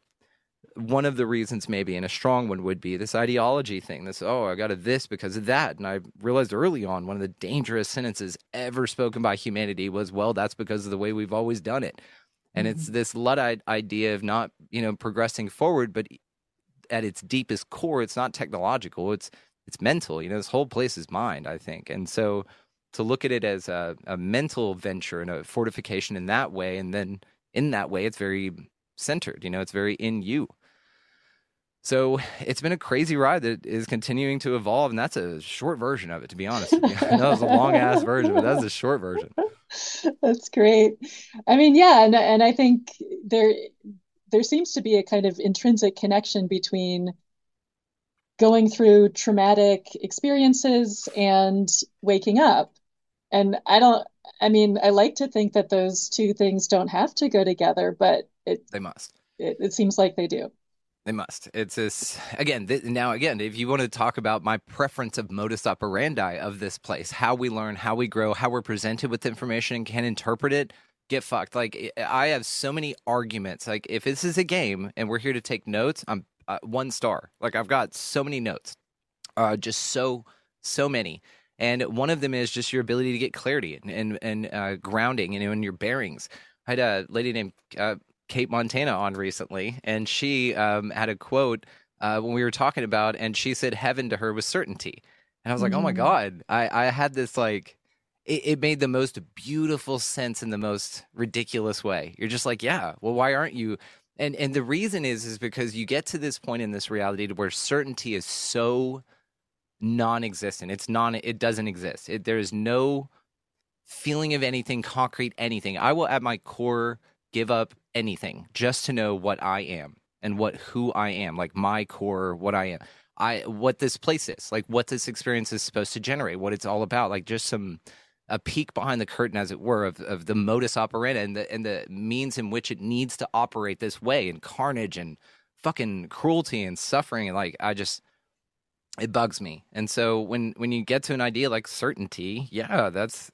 one of the reasons maybe, and a strong one would be this ideology thing. This, oh, I got a this because of that. And I realized early on one of the dangerous sentences ever spoken by humanity was, well, that's because of the way we've always done it. And mm-hmm. it's this Luddite idea of not, you know, progressing forward, but at its deepest core, it's not technological. It's it's mental. You know, this whole place is mind, I think. And so to look at it as a, a mental venture and a fortification in that way, and then in that way, it's very centered. You know, it's very in you. So it's been a crazy ride that is continuing to evolve, and that's a short version of it, to be honest. That was a long ass version, but that's a short version. That's great. I mean, yeah, and and I think there there seems to be a kind of intrinsic connection between going through traumatic experiences and waking up. And I don't, I mean, I like to think that those two things don't have to go together, but it, they must. It, it seems like they do. They must. It's this again. Th- now, again, if you want to talk about my preference of modus operandi of this place, how we learn, how we grow, how we're presented with information and can interpret it, get fucked. Like I have so many arguments. Like if this is a game and we're here to take notes, I'm uh, one star. Like I've got so many notes, uh, just so so many. And one of them is just your ability to get clarity and and, and uh, grounding, you know, in your bearings. I had a lady named uh, Cate Montana on recently, and she um, had a quote uh, when we were talking about, and she said heaven to her was certainty. And I was like, mm-hmm. oh my mm. God. I, I had this like, it, it, made the most beautiful sense in the most ridiculous way. You're just like, yeah, well, why aren't you? And and the reason is is because you get to this point in this reality where certainty is so non-existent. It's non. It doesn't exist. It, there is no feeling of anything concrete. Anything. I will at my core give up anything just to know what I am and what who I am, like my core, what I am. I what this place is, like what this experience is supposed to generate, what it's all about, like just some a peek behind the curtain, as it were, of, of the modus operandi and the and the means in which it needs to operate this way, and carnage and fucking cruelty and suffering, and like I just it bugs me. And so when when you get to an idea like certainty, yeah, that's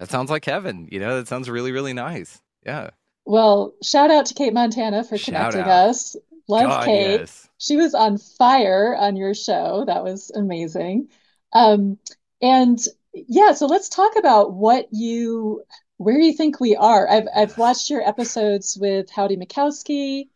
that sounds like heaven. You know, that sounds really really nice. Yeah. Well, shout out to Cate Montana for shout connecting out. us. Love God, Cate. Yes. She was on fire on your show. That was amazing. Um, and yeah, so let's talk about what you where you think we are. I've I've watched your episodes with Howdy Mikoski,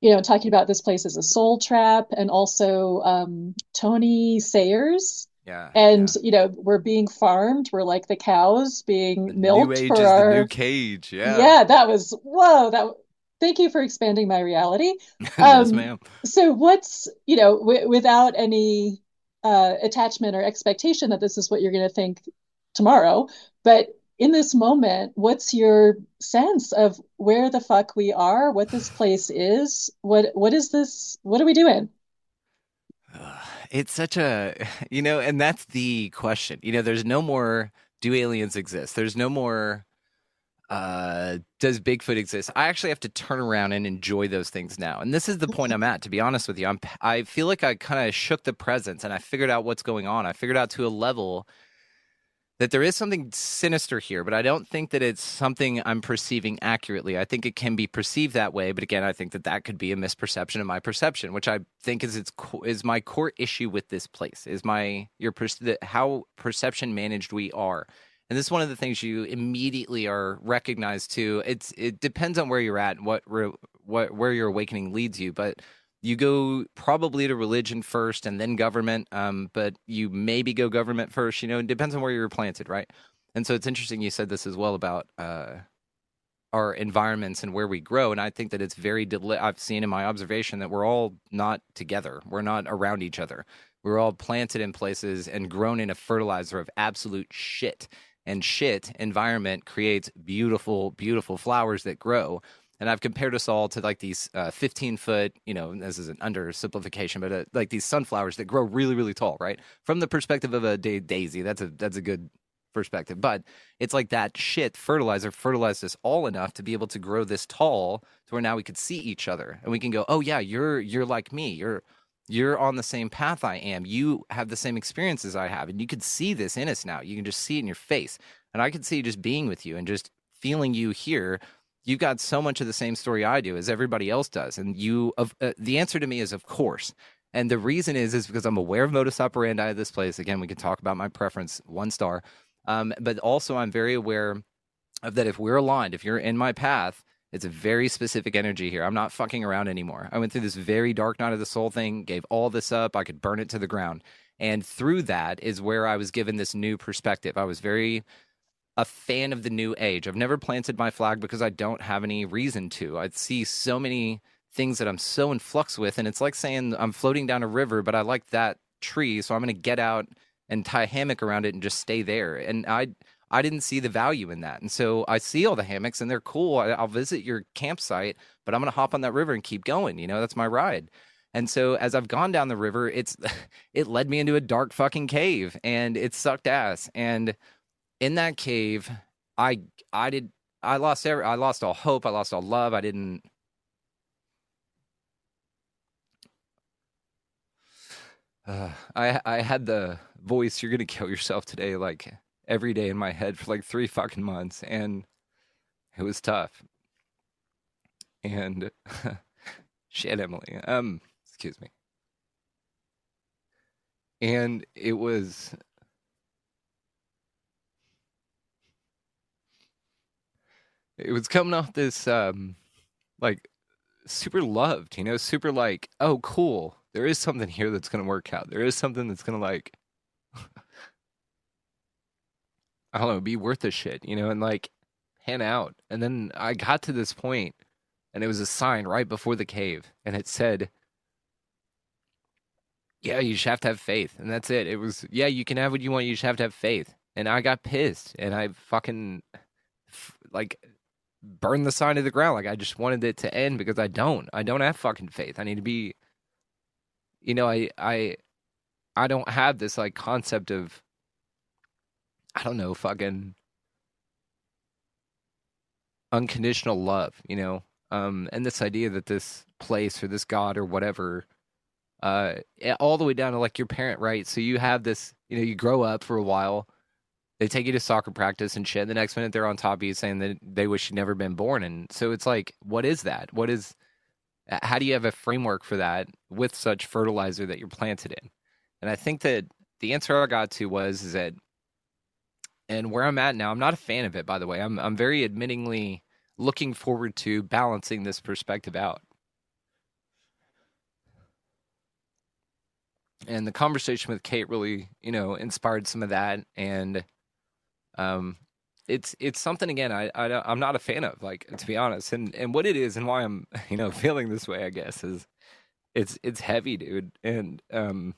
you know, talking about this place as a soul trap, and also um, Tony Sayers yeah. And yeah. you know, we're being farmed. We're like the cows being the milked new age for is our the new cage. Yeah. Yeah, that was whoa, that thank you for expanding my reality. yes, um, ma'am. So what's, you know, w- without any uh, attachment or expectation that this is what you're going to think tomorrow, but in this moment, what's your sense of where the fuck we are, what this place is? What what is this? What are we doing? It's such a you know and that's the question. You know there's no more do aliens exist? There's no more uh does bigfoot exist? I actually have to turn around and enjoy those things now. And this is the point i'm at to be honest with you. I'm i feel like i kind of shook the presence and i figured out what's going on. I figured out to a level that there is something sinister here, but I don't think that it's something I'm perceiving accurately. I think it can be perceived that way, but again, I think that that could be a misperception of my perception, which I think is its is my core issue with this place is my your how perception managed we are. And this is one of the things you immediately are recognized to. It's it depends on where you're at and what what where your awakening leads you, but you go probably to religion first and then government, um, but you maybe go government first. You know, it depends on where you're planted, right? And so it's interesting you said this as well about uh, our environments and where we grow. And I think that it's very, deli- I've seen in my observation that we're all not together, we're not around each other. We're all planted in places and grown in a fertilizer of absolute shit. And shit environment creates beautiful, beautiful flowers that grow and I've compared us all to like these uh, 15 foot, you know, this is an undersimplification, but uh, like these sunflowers that grow really, really tall, right? From the perspective of a da- daisy, that's a that's a good perspective. But it's like that shit fertilizer fertilized us all enough to be able to grow this tall to where now we could see each other and we can go, oh yeah, you're you're like me, you're you're on the same path I am. You have the same experiences I have, and you could see this in us now. You can just see it in your face, and I could see just being with you and just feeling you here you've got so much of the same story I do as everybody else does, and you. Of uh, the answer to me is of course, and the reason is is because I'm aware of modus operandi of this place. Again, we can talk about my preference, one star, um, but also I'm very aware of that. If we're aligned, if you're in my path, it's a very specific energy here. I'm not fucking around anymore. I went through this very dark night of the soul thing, gave all this up. I could burn it to the ground. And through that is where I was given this new perspective. I was very a fan of the new age. I've never planted my flag because I don't have any reason to. I see so many things that I'm so in flux with, and it's like saying I'm floating down a river, but I like that tree, so I'm going to get out and tie a hammock around it and just stay there. And I I didn't see the value in that, and so I see all the hammocks and they're cool. I, will visit your campsite, but I'm going to hop on that river and keep going. You know, that's my ride. And so as I've gone down the river, it's it led me into a dark fucking cave, and it sucked ass. And in that cave, I I did I lost every I lost all hope. I lost all love. I didn't. uh, I I had the voice "You're gonna kill yourself today" like every day in my head for like three fucking months, and it was tough. And shit, Emily. Um, excuse me. And it was it was coming off this um like super loved, you know, super like, oh cool. There is something here that's gonna work out. There is something that's gonna like I don't know, be worth a shit, you know, and like pan out. And then I got to this point and it was a sign right before the cave and it said yeah, you just have to have faith. And that's it. It was, yeah, you can have what you want. You just have to have faith. And I got pissed and I fucking, like, burned the sign to the ground. Like, I just wanted it to end because I don't. I don't have fucking faith. I need to be, you know, I, I, I don't have this, like, concept of, I don't know, fucking unconditional love, you know? Um, and this idea that this place or this God or whatever uh, all the way down to like your parent, right? So you have this, you know, you grow up for a while. They take you to soccer practice and shit. And The next minute they're on top of you saying that they wish you'd never been born. And so it's like, what is that? What is, how do you have a framework for that with such fertilizer that you're planted in? And I think that the answer I got to was is that, and where I'm at now, I'm not a fan of it, by the way. I'm, I'm very admittingly looking forward to balancing this perspective out. and the conversation with Cate really, you know, inspired some of that. And um, it's it's something again I, I I'm not a fan of, like to be honest. And and what it is and why I'm you know feeling this way, I guess, is it's it's heavy, dude, and um,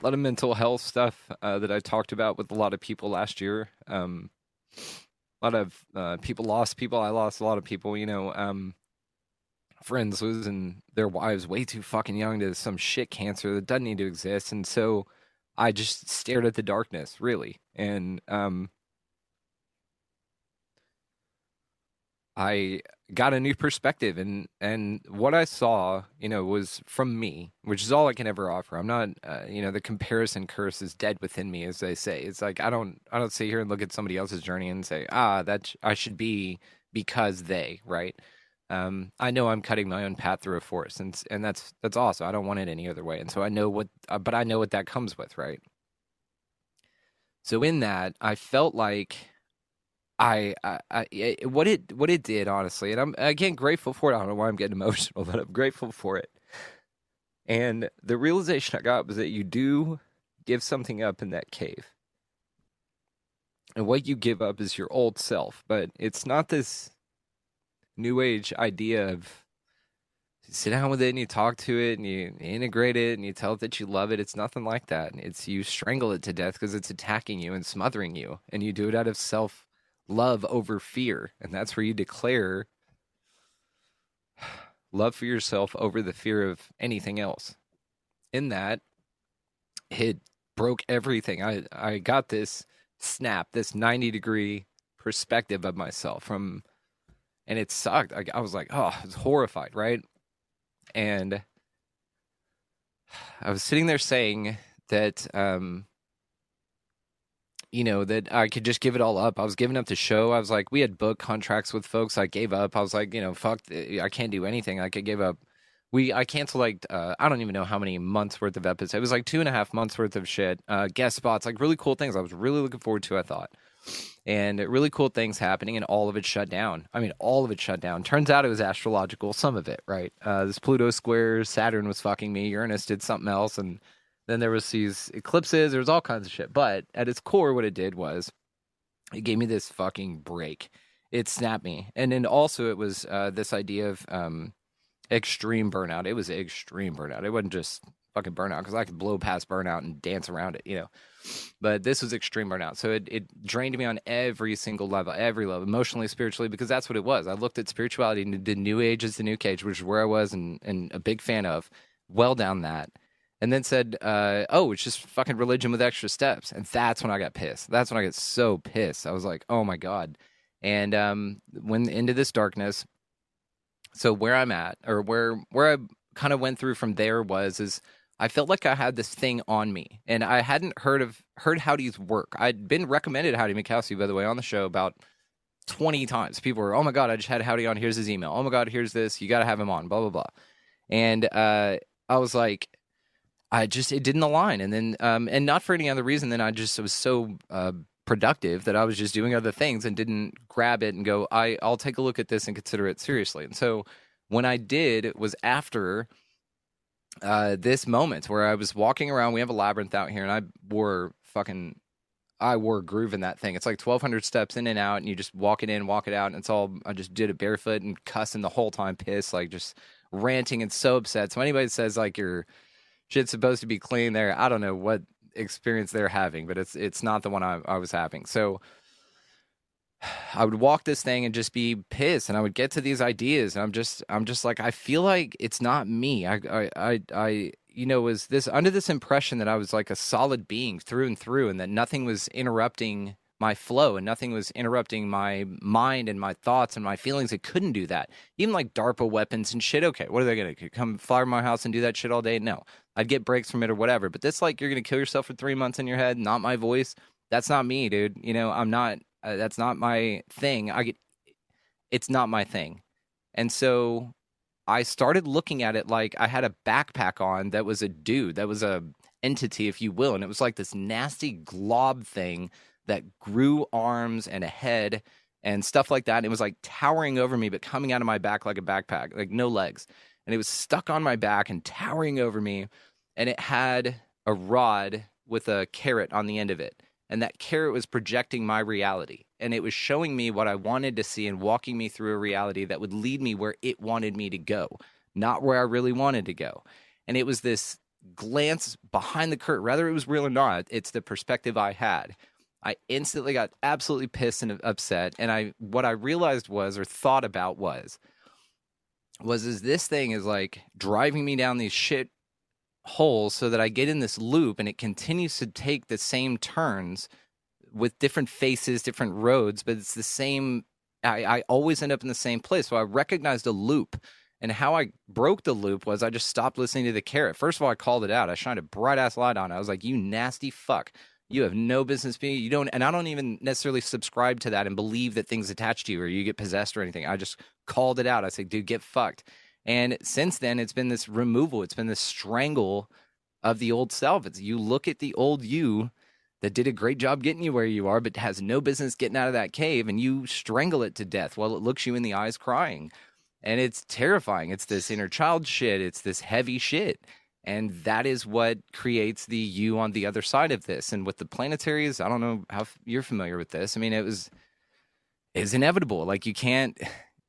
a lot of mental health stuff uh, that I talked about with a lot of people last year. Um, a lot of uh, people lost people. I lost a lot of people. You know, um, friends losing their wives way too fucking young to some shit cancer that doesn't need to exist. And so I just stared at the darkness, really. And um I got a new perspective and and what I saw, you know, was from me, which is all I can ever offer. I'm not uh, you know, the comparison curse is dead within me as they say. It's like I don't I don't sit here and look at somebody else's journey and say, "Ah, that I should be because they," right? Um, I know I'm cutting my own path through a forest, and and that's that's awesome. I don't want it any other way, and so I know what, uh, but I know what that comes with, right? So in that, I felt like I, I, I, what it what it did honestly, and I'm again grateful for it. I don't know why I'm getting emotional, but I'm grateful for it. And the realization I got was that you do give something up in that cave. And what you give up is your old self, but it's not this new age idea of sit down with it and you talk to it and you integrate it and you tell it that you love it. It's nothing like that. It's you strangle it to death because it's attacking you and smothering you. And you do it out of self love over fear. And that's where you declare love for yourself over the fear of anything else. In that, it broke everything. I, I got this snap, this 90 degree perspective of myself from and it sucked. I, I was like, oh, I was horrified, right? And I was sitting there saying that, um, you know, that I could just give it all up. I was giving up the show. I was like, we had book contracts with folks. I gave up. I was like, you know, fuck, I can't do anything. I could give up. We I canceled like uh, I don't even know how many months worth of episodes. It was like two and a half months worth of shit. Uh, guest spots, like really cool things. I was really looking forward to. I thought, and really cool things happening, and all of it shut down. I mean, all of it shut down. Turns out it was astrological, some of it, right? Uh, this Pluto square, Saturn was fucking me, Uranus did something else, and then there was these eclipses. There was all kinds of shit. But at its core, what it did was it gave me this fucking break. It snapped me, and then also it was uh, this idea of um, extreme burnout. It was extreme burnout. It wasn't just fucking burnout because I could blow past burnout and dance around it, you know. But this was extreme burnout. So it, it drained me on every single level, every level, emotionally, spiritually, because that's what it was. I looked at spirituality and did New Age as the New Cage, which is where I was and, and a big fan of, well down that. And then said, uh, oh, it's just fucking religion with extra steps. And that's when I got pissed. That's when I got so pissed. I was like, oh my God. And um, went into this darkness. So where I'm at, or where where I kind of went through from there was is I felt like I had this thing on me, and I hadn't heard of heard Howdy's work. I'd been recommended Howdy Mikoski, by the way, on the show about twenty times. People were, "Oh my god, I just had Howdy on. Here's his email. Oh my god, here's this. You got to have him on." Blah blah blah. And uh, I was like, I just it didn't align, and then um, and not for any other reason than I just was so uh, productive that I was just doing other things and didn't grab it and go, I I'll take a look at this and consider it seriously. And so when I did, was after uh, this moment where I was walking around. We have a labyrinth out here, and I wore fucking I wore groove in that thing. It's like 1,200 steps in and out, and you just walk it in, walk it out, and it's all. I just did it barefoot and cussing the whole time, pissed, like just ranting and so upset. So anybody says like your shit's supposed to be clean there, I don't know what experience they're having, but it's it's not the one I, I was having. So I would walk this thing and just be pissed, and I would get to these ideas, and I'm just I'm just like I feel like it's not me. I I I, I you know was this under this impression that I was like a solid being through and through, and that nothing was interrupting my flow and nothing was interrupting my mind and my thoughts and my feelings. It couldn't do that. Even like DARPA weapons and shit. Okay, what are they gonna come fire my house and do that shit all day? No, I'd get breaks from it or whatever. But this like you're gonna kill yourself for three months in your head. Not my voice. That's not me, dude. You know I'm not. Uh, that's not my thing. I get. It's not my thing, and so I started looking at it like I had a backpack on that was a dude, that was a entity, if you will, and it was like this nasty glob thing that grew arms and a head and stuff like that. And it was like towering over me, but coming out of my back like a backpack, like no legs. And it was stuck on my back and towering over me. And it had a rod with a carrot on the end of it. And that carrot was projecting my reality. And it was showing me what I wanted to see and walking me through a reality that would lead me where it wanted me to go, not where I really wanted to go. And it was this glance behind the curtain, whether it was real or not, it's the perspective I had I instantly got absolutely pissed and upset. And I what I realized was or thought about was was is this thing is like driving me down these shit holes so that I get in this loop and it continues to take the same turns with different faces, different roads, but it's the same I, I always end up in the same place. So I recognized a loop. And how I broke the loop was I just stopped listening to the carrot. First of all, I called it out. I shined a bright ass light on it. I was like, you nasty fuck. You have no business being. You don't, and I don't even necessarily subscribe to that and believe that things attach to you or you get possessed or anything. I just called it out. I said, "Dude, get fucked." And since then, it's been this removal. It's been this strangle of the old self. It's you look at the old you that did a great job getting you where you are, but has no business getting out of that cave, and you strangle it to death while it looks you in the eyes crying. And it's terrifying. It's this inner child shit. It's this heavy shit. And that is what creates the you on the other side of this. And with the planetaries, I don't know how you're familiar with this. I mean, it was is inevitable. Like you can't.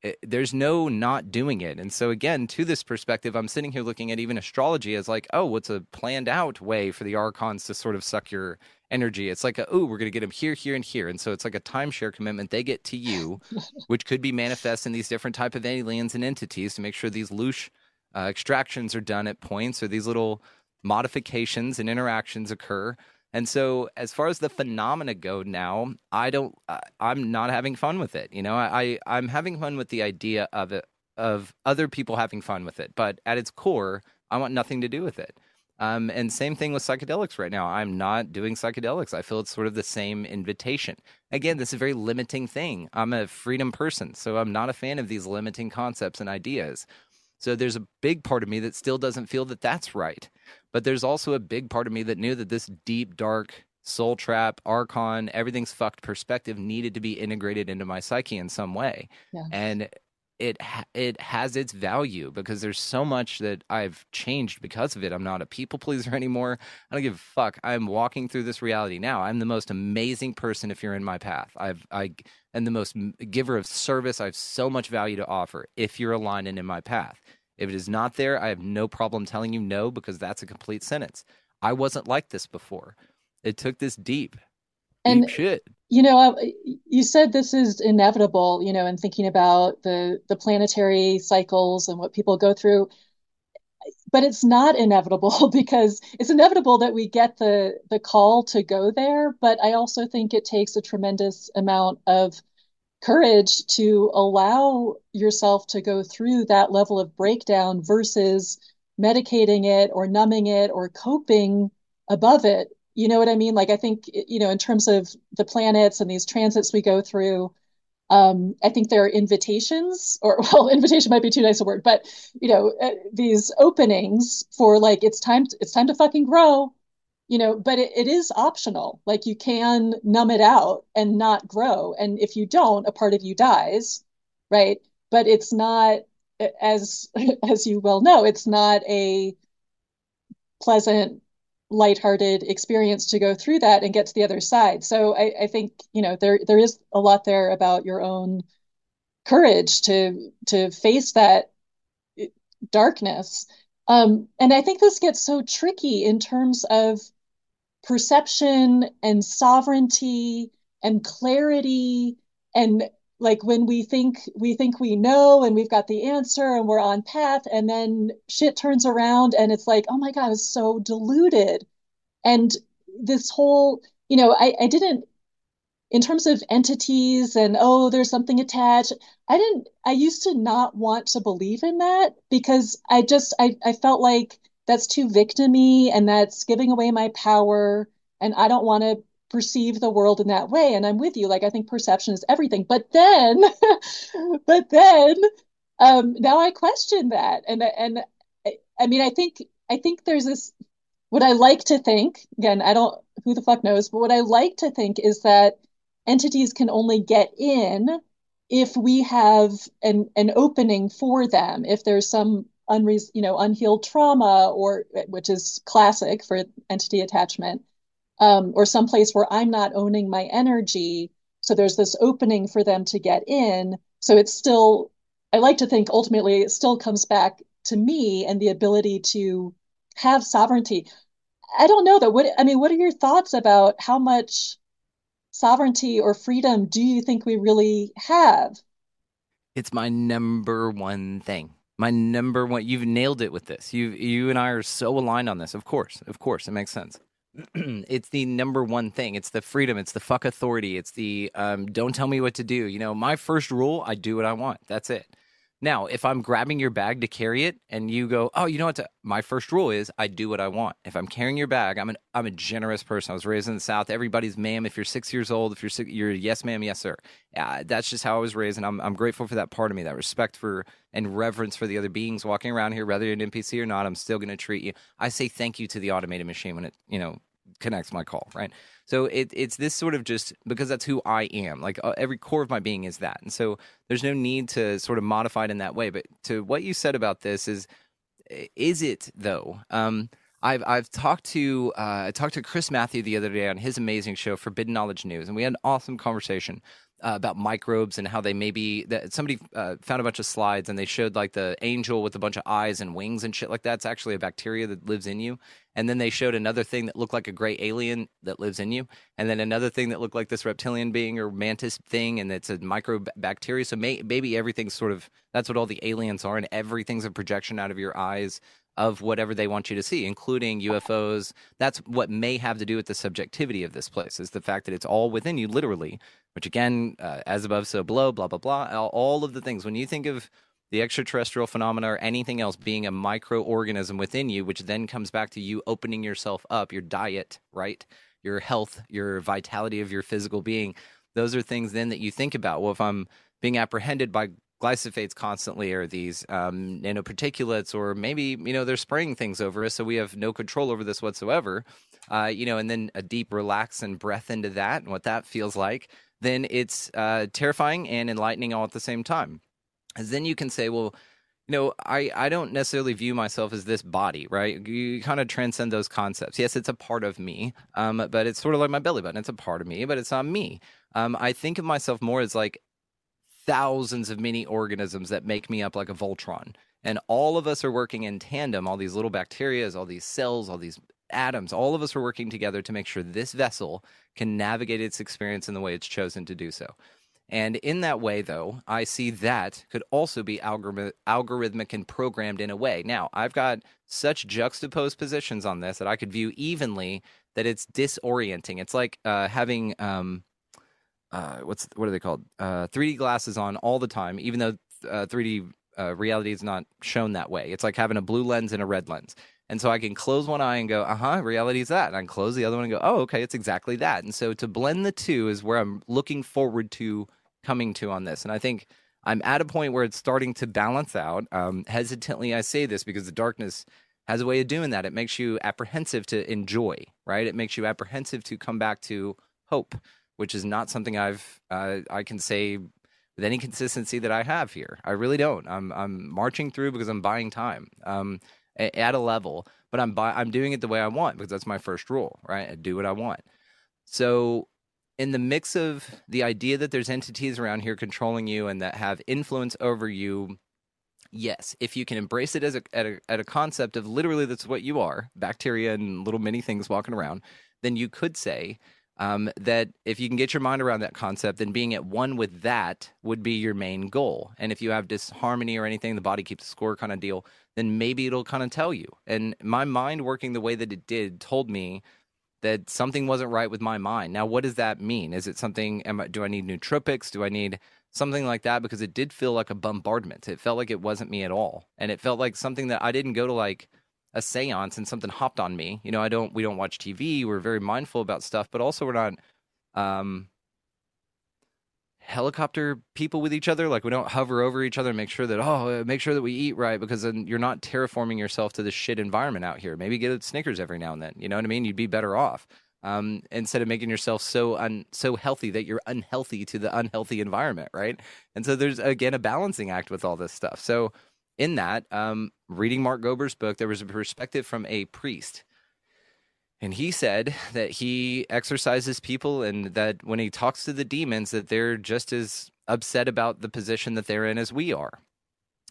It, there's no not doing it. And so again, to this perspective, I'm sitting here looking at even astrology as like, oh, what's a planned out way for the archons to sort of suck your energy? It's like, oh, we're going to get them here, here, and here. And so it's like a timeshare commitment they get to you, which could be manifest in these different type of aliens and entities to make sure these loose uh, extractions are done at points or these little modifications and interactions occur. And so, as far as the phenomena go now, I don't, I'm not having fun with it. You know, I, I'm having fun with the idea of it, of other people having fun with it. But at its core, I want nothing to do with it. Um, and same thing with psychedelics right now. I'm not doing psychedelics. I feel it's sort of the same invitation. Again, this is a very limiting thing. I'm a freedom person, so I'm not a fan of these limiting concepts and ideas. So there's a big part of me that still doesn't feel that that's right. But there's also a big part of me that knew that this deep, dark soul trap, archon, everything's fucked perspective needed to be integrated into my psyche in some way. Yeah. And it it has its value because there's so much that I've changed because of it. I'm not a people pleaser anymore. I don't give a fuck. I'm walking through this reality now. I'm the most amazing person if you're in my path. I've I am the most giver of service. I have so much value to offer if you're aligned and in my path. If it is not there, I have no problem telling you no because that's a complete sentence. I wasn't like this before. It took this deep. And deep shit. You know, uh, you said this is inevitable, you know, in thinking about the the planetary cycles and what people go through but it's not inevitable because it's inevitable that we get the the call to go there but i also think it takes a tremendous amount of courage to allow yourself to go through that level of breakdown versus medicating it or numbing it or coping above it. You know what I mean? Like, I think, you know, in terms of the planets and these transits we go through, um, I think there are invitations, or well, invitation might be too nice a word, but you know, uh, these openings for like it's time to, it's time to fucking grow, you know. But it, it is optional. Like you can numb it out and not grow, and if you don't, a part of you dies, right? But it's not as as you well know, it's not a pleasant lighthearted experience to go through that and get to the other side. So I, I think you know there there is a lot there about your own courage to to face that eh, darkness. Um, and I think this gets so tricky in terms of perception and sovereignty and clarity and like when we think we think we know and we've got the answer and we're on path and then shit turns around and it's like oh my god it's so diluted and this whole you know i, I didn't in terms of entities and oh there's something attached i didn't i used to not want to believe in that because i just i, I felt like that's too victimy and that's giving away my power and i don't want to perceive the world in that way. And i'm with you like i think perception is everything. But then but then um now i question that. And and I, I mean i think i think there's this what i like to think again i don't who the fuck knows but what i like to think is that entities can only get in if we have an an opening for them if there's some unre- you know unhealed trauma or which is classic for entity attachment um, or someplace where I'm not owning my energy. So there's this opening for them to get in. So it's still, I like to think ultimately it still comes back to me and the ability to have sovereignty. I don't know though. What I mean, what are your thoughts about how much sovereignty or freedom do you think we really have? It's my number one thing. My number one. You've nailed it with this. You you and I are so aligned on this. Of course, of course, it makes sense. it's the number one thing. It's the freedom. It's the fuck authority. It's the um, don't tell me what to do. You know, my first rule, I do what I want. That's it. Now, if I'm grabbing your bag to carry it and you go, oh, you know what? My first rule is I do what I want. If I'm carrying your bag, I'm an I'm a generous person. I was raised in the South. Everybody's ma'am. If you're six years old, if you're six, you're yes ma'am, yes sir. Yeah, that's just how I was raised, and I'm I'm grateful for that part of me, that respect for and reverence for the other beings walking around here, whether you're an NPC or not. I'm still going to treat you. I say thank you to the automated machine when it you know connects my call, right? So it, it's this sort of just because that's who I am. Like uh, every core of my being is that, and so there's no need to sort of modify it in that way. But to what you said about this is, is it though? Um, I've I've talked to uh, I talked to Chris Mathieu the other day on his amazing show Forbidden Knowledge News, and we had an awesome conversation uh, about microbes and how they maybe that somebody uh, found a bunch of slides and they showed like the angel with a bunch of eyes and wings and shit like that. It's actually a bacteria that lives in you. And then they showed another thing that looked like a gray alien that lives in you, and then another thing that looked like this reptilian being or mantis thing, and it's a microbacteria. So may, maybe everything's sort of that's what all the aliens are, and everything's a projection out of your eyes of whatever they want you to see, including UFOs. That's what may have to do with the subjectivity of this place, is the fact that it's all within you, literally, which again, uh, as above, so below, blah, blah, blah. All of the things. When you think of the extraterrestrial phenomena or anything else being a microorganism within you, which then comes back to you opening yourself up, your diet, right? Your health, your vitality of your physical being. Those are things then that you think about. Well, if I'm being apprehended by glyphosates constantly or these um, nanoparticulates or maybe you know they're spraying things over us so we have no control over this whatsoever. Uh, you know and then a deep relax and breath into that and what that feels like then it's uh, terrifying and enlightening all at the same time. As then you can say well you know I, I don't necessarily view myself as this body right? You kind of transcend those concepts. Yes it's a part of me um, but it's sort of like my belly button. It's a part of me but it's not me. Um, i think of myself more as like thousands of mini organisms that make me up like a Voltron. And all of us are working in tandem, all these little bacteria, all these cells, all these atoms, all of us are working together to make sure this vessel can navigate its experience in the way it's chosen to do so. And in that way, though, I see that could also be algorithmic, algorithmic and programmed in a way. Now, I've got such juxtaposed positions on this that I could view evenly that it's disorienting. It's like uh, having um, uh, what's what are they called? Uh, 3D glasses on all the time, even though uh, 3D uh, reality is not shown that way. It's like having a blue lens and a red lens. And so I can close one eye and go, uh huh, reality is that. And I can close the other one and go, oh, okay, it's exactly that. And so to blend the two is where I'm looking forward to coming to on this. And I think I'm at a point where it's starting to balance out. Um, hesitantly, I say this because the darkness has a way of doing that. It makes you apprehensive to enjoy, right? It makes you apprehensive to come back to hope, which is not something I've uh, I can say with any consistency that I have here. I really don't. I'm I'm marching through because I'm buying time um, at a level, but I'm buy, I'm doing it the way I want because that's my first rule, right? I do what I want. So in the mix of the idea that there's entities around here controlling you and that have influence over you yes if you can embrace it as a at, a at a concept of literally that's what you are bacteria and little mini things walking around then you could say um, that if you can get your mind around that concept then being at one with that would be your main goal and if you have disharmony or anything the body keeps the score kind of deal then maybe it'll kind of tell you and my mind working the way that it did told me that something wasn't right with my mind. Now, what does that mean? Is it something? Am I, do I need nootropics? Do I need something like that? Because it did feel like a bombardment. It felt like it wasn't me at all, and it felt like something that I didn't go to like a séance and something hopped on me. You know, I don't. We don't watch TV. We're very mindful about stuff, but also we're not. Um, helicopter people with each other like we don't hover over each other and make sure that oh make sure that we eat right because then you're not terraforming yourself to this shit environment out here maybe get a snickers every now and then you know what i mean you'd be better off um, instead of making yourself so un so healthy that you're unhealthy to the unhealthy environment right and so there's again a balancing act with all this stuff so in that um, reading mark gober's book there was a perspective from a priest and he said that he exorcises people and that when he talks to the demons that they're just as upset about the position that they're in as we are.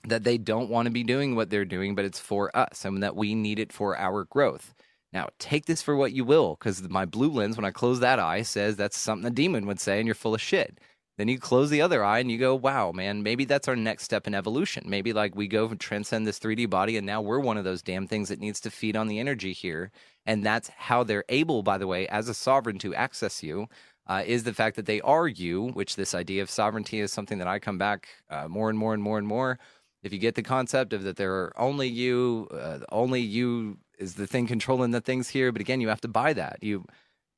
That they don't want to be doing what they're doing, but it's for us and that we need it for our growth. Now, take this for what you will, because my blue lens, when I close that eye, says that's something a demon would say, and you're full of shit. Then you close the other eye and you go, wow, man, maybe that's our next step in evolution. Maybe like we go transcend this 3D body and now we're one of those damn things that needs to feed on the energy here. And that's how they're able, by the way, as a sovereign to access you. Uh, is the fact that they are you, which this idea of sovereignty is something that I come back uh, more and more and more and more. If you get the concept of that there are only you, uh, only you is the thing controlling the things here. But again, you have to buy that. You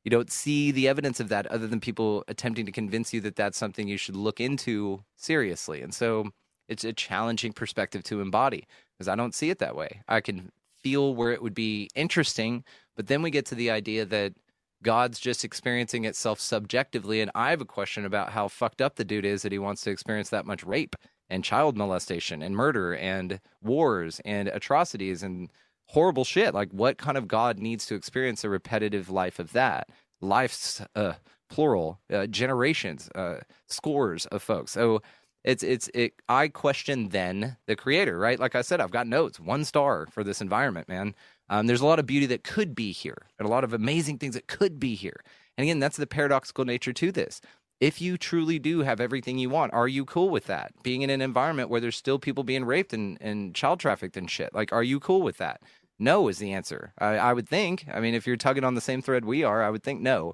you don't see the evidence of that other than people attempting to convince you that that's something you should look into seriously. And so it's a challenging perspective to embody because I don't see it that way. I can feel where it would be interesting, but then we get to the idea that God's just experiencing itself subjectively. And I have a question about how fucked up the dude is that he wants to experience that much rape and child molestation and murder and wars and atrocities and horrible shit. Like, what kind of God needs to experience a repetitive life of that? Life's uh, plural, uh, generations, uh, scores of folks. So it's it's it. I question then the creator, right? Like I said, I've got notes, one star for this environment, man. Um, there's a lot of beauty that could be here, and a lot of amazing things that could be here. And again, that's the paradoxical nature to this. If you truly do have everything you want, are you cool with that? Being in an environment where there's still people being raped and, and child trafficked and shit, like, are you cool with that? No is the answer. I, I would think. I mean, if you're tugging on the same thread we are, I would think no.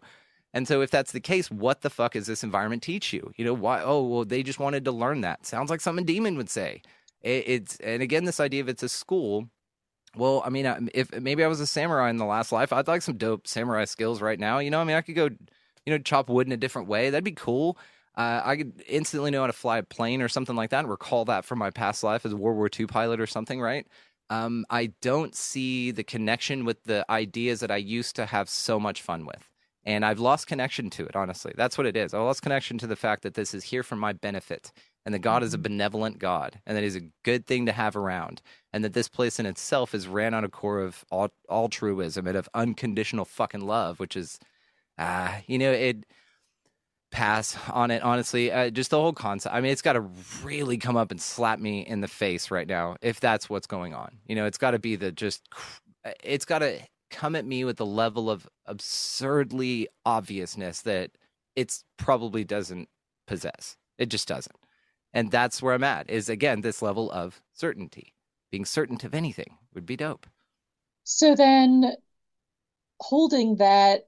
And so, if that's the case, what the fuck does this environment teach you? You know, why? Oh, well, they just wanted to learn that. Sounds like something demon would say. It, it's and again, this idea of it's a school. Well, I mean, if maybe I was a samurai in the last life, I'd like some dope samurai skills right now. You know, I mean, I could go, you know, chop wood in a different way. That'd be cool. Uh, I could instantly know how to fly a plane or something like that and recall that from my past life as a World War II pilot or something, right? Um, I don't see the connection with the ideas that I used to have so much fun with and I've lost connection to it. Honestly, that's what it is. I lost connection to the fact that this is here for my benefit, and that God is a mm-hmm. benevolent God, and that He's a good thing to have around, and that this place in itself is ran on a core of altruism and of unconditional fucking love, which is, uh, you know, it pass on it honestly uh, just the whole concept i mean it's got to really come up and slap me in the face right now if that's what's going on you know it's got to be the just it's got to come at me with a level of absurdly obviousness that it probably doesn't possess. It just doesn't. And that's where I'm at is again this level of certainty. Being certain of anything would be dope. So then holding that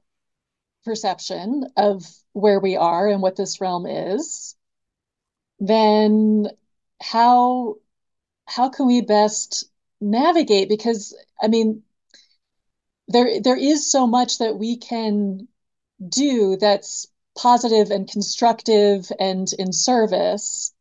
perception of where we are and what this realm is, then how how can we best navigate? Because I mean, there there is so much that we can do that's positive and constructive and in service.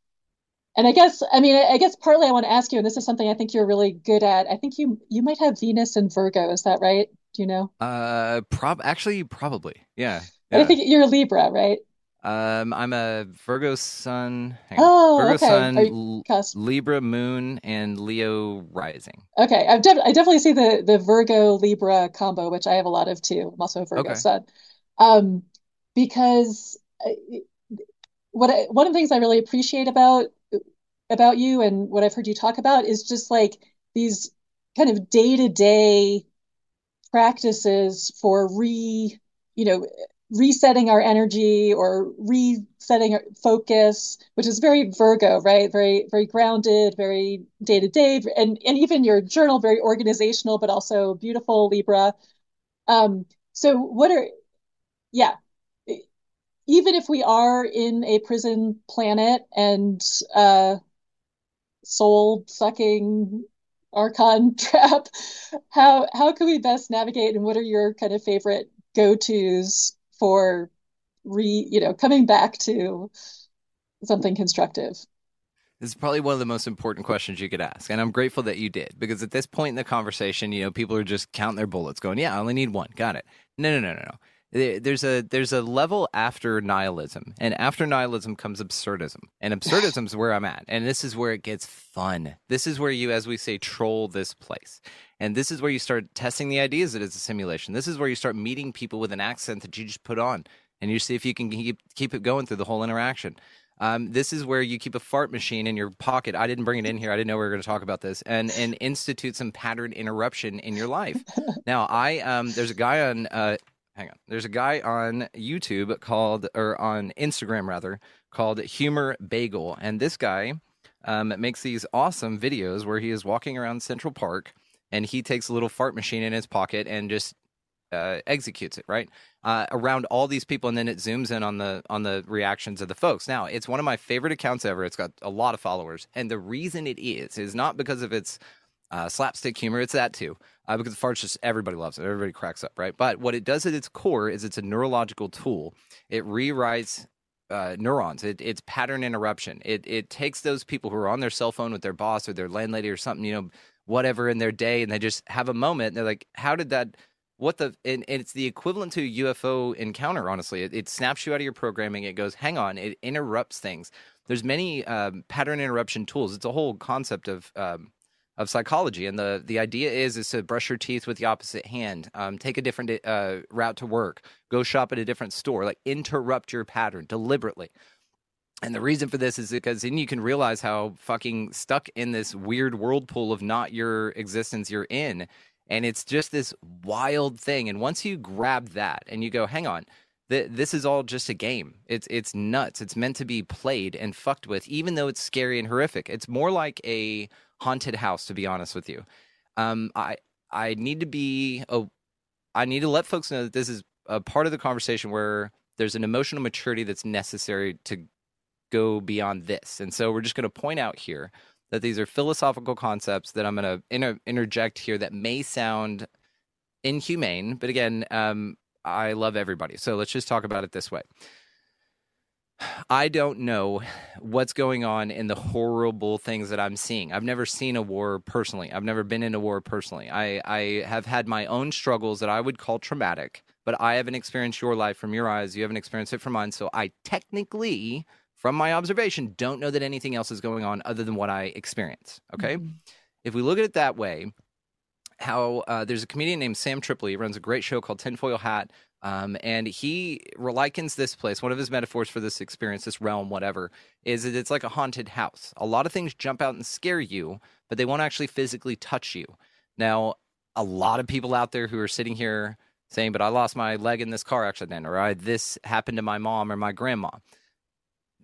And I guess, I mean, I guess partly I want to ask you, and this is something I think you're really good at. I think you you might have Venus and Virgo. Is that right? Do you know? Uh, prob actually probably, yeah. yeah. I think you're a Libra, right? Um, I'm a Virgo Sun. Oh, Virgo okay. Sun, Libra Moon, and Leo Rising. Okay, I've de- I definitely see the the Virgo Libra combo, which I have a lot of too. I'm also a Virgo okay. Sun. Um, because uh, what I, one of the things I really appreciate about about you and what I've heard you talk about is just like these kind of day to day practices for re you know resetting our energy or resetting our focus, which is very Virgo, right? Very, very grounded, very day to day, and and even your journal very organizational, but also beautiful Libra. Um, so what are, yeah, even if we are in a prison planet and uh, soul sucking archon trap, how how can we best navigate, and what are your kind of favorite go tos for re you know coming back to something constructive? This is probably one of the most important questions you could ask and i'm grateful that you did because at this point in the conversation you know people are just counting their bullets going yeah i only need one. Got it. No no no no no there's a there's a level after nihilism and after nihilism comes absurdism and absurdism is where i'm at and this is where it gets fun this is where you as we say troll this place and this is where you start testing the ideas that it's a simulation this is where you start meeting people with an accent that you just put on and you see if you can keep keep it going through the whole interaction um, this is where you keep a fart machine in your pocket. I didn't bring it in here. I didn't know we were going to talk about this, and and institute some pattern interruption in your life. now, I um, there's a guy on uh, hang on. There's a guy on YouTube called, or on Instagram rather, called Humor Bagel, and this guy um, makes these awesome videos where he is walking around Central Park and he takes a little fart machine in his pocket and just uh, executes it right uh, around all these people, and then it zooms in on the on the reactions of the folks. Now, it's one of my favorite accounts ever. It's got a lot of followers, and the reason it is is not because of its uh, slapstick humor. It's that too, uh, because farts just everybody loves it. Everybody cracks up, right? But what it does at its core is it's a neurological tool. It rewrites uh, neurons. It, it's pattern interruption. It it takes those people who are on their cell phone with their boss or their landlady or something, you know, whatever in their day, and they just have a moment. And they're like, "How did that?" What the? And, and it's the equivalent to a UFO encounter. Honestly, it, it, snaps you out of your programming. It goes, "Hang on!" It interrupts things. There's many um, pattern interruption tools. It's a whole concept of um, of psychology. And the the idea is is to brush your teeth with the opposite hand, um, take a different uh, route to work, go shop at a different store, like interrupt your pattern deliberately. And the reason for this is because then you can realize how fucking stuck in this weird whirlpool of not your existence you're in. And it's just this wild thing. And once you grab that and you go, hang on, this is all just a game. It's it's nuts. It's meant to be played and fucked with, even though it's scary and horrific. It's more like a haunted house, to be honest with you. Um, I I need to be a, I need to let folks know that this is a part of the conversation where there's an emotional maturity that's necessary to go beyond this. And so we're just going to point out here that these are philosophical concepts that I'm going to inter- interject here that may sound inhumane, but again, um, I love everybody. So let's just talk about it this way. I don't know what's going on in the horrible things that I'm seeing. I've never seen a war personally. I've never been in a war personally. I, I have had my own struggles that I would call traumatic, but I haven't experienced your life from your eyes. You haven't experienced it from mine. So I technically, from my observation, don't know that anything else is going on other than what I experience. Okay. Mm-hmm. If we look at it that way, how uh, there's a comedian named Sam Tripoli. He runs a great show called Tinfoil Hat. Um, and he likens this place, one of his metaphors for this experience, this realm, whatever, is that it's like a haunted house. A lot of things jump out and scare you, but they won't actually physically touch you. Now, a lot of people out there who are sitting here saying, but I lost my leg in this car accident, or I, this happened to my mom or my grandma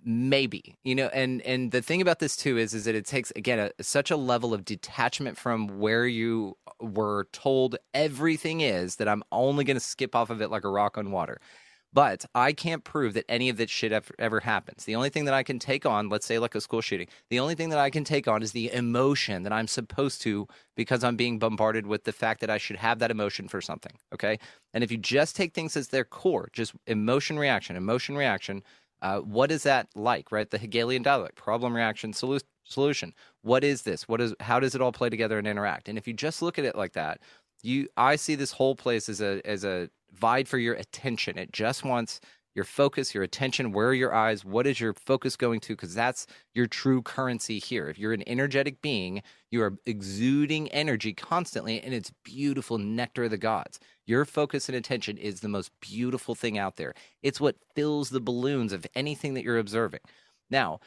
maybe you know and and the thing about this too is is that it takes again a, such a level of detachment from where you were told everything is that i'm only going to skip off of it like a rock on water But I can't prove that any of this shit ever, ever, happens. The only thing that I can take on, let's say like a school shooting, the only thing that I can take on is the emotion that I'm supposed to because I'm being bombarded with the fact that I should have that emotion for something. Okay. And if you just take things as their core, just emotion reaction, emotion reaction, uh, what is that like, right? The Hegelian dialect, problem reaction solu- solution. What is this? What is? How does it all play together and interact? And if you just look at it like that, you, I see this whole place as a as a vied for your attention. It just wants your focus, your attention. Where are your eyes? What is your focus going to? Because that's your true currency here. If you're an energetic being, you are exuding energy constantly, and it's beautiful nectar of the gods. Your focus and attention is the most beautiful thing out there. It's what fills the balloons of anything that you're observing. Now,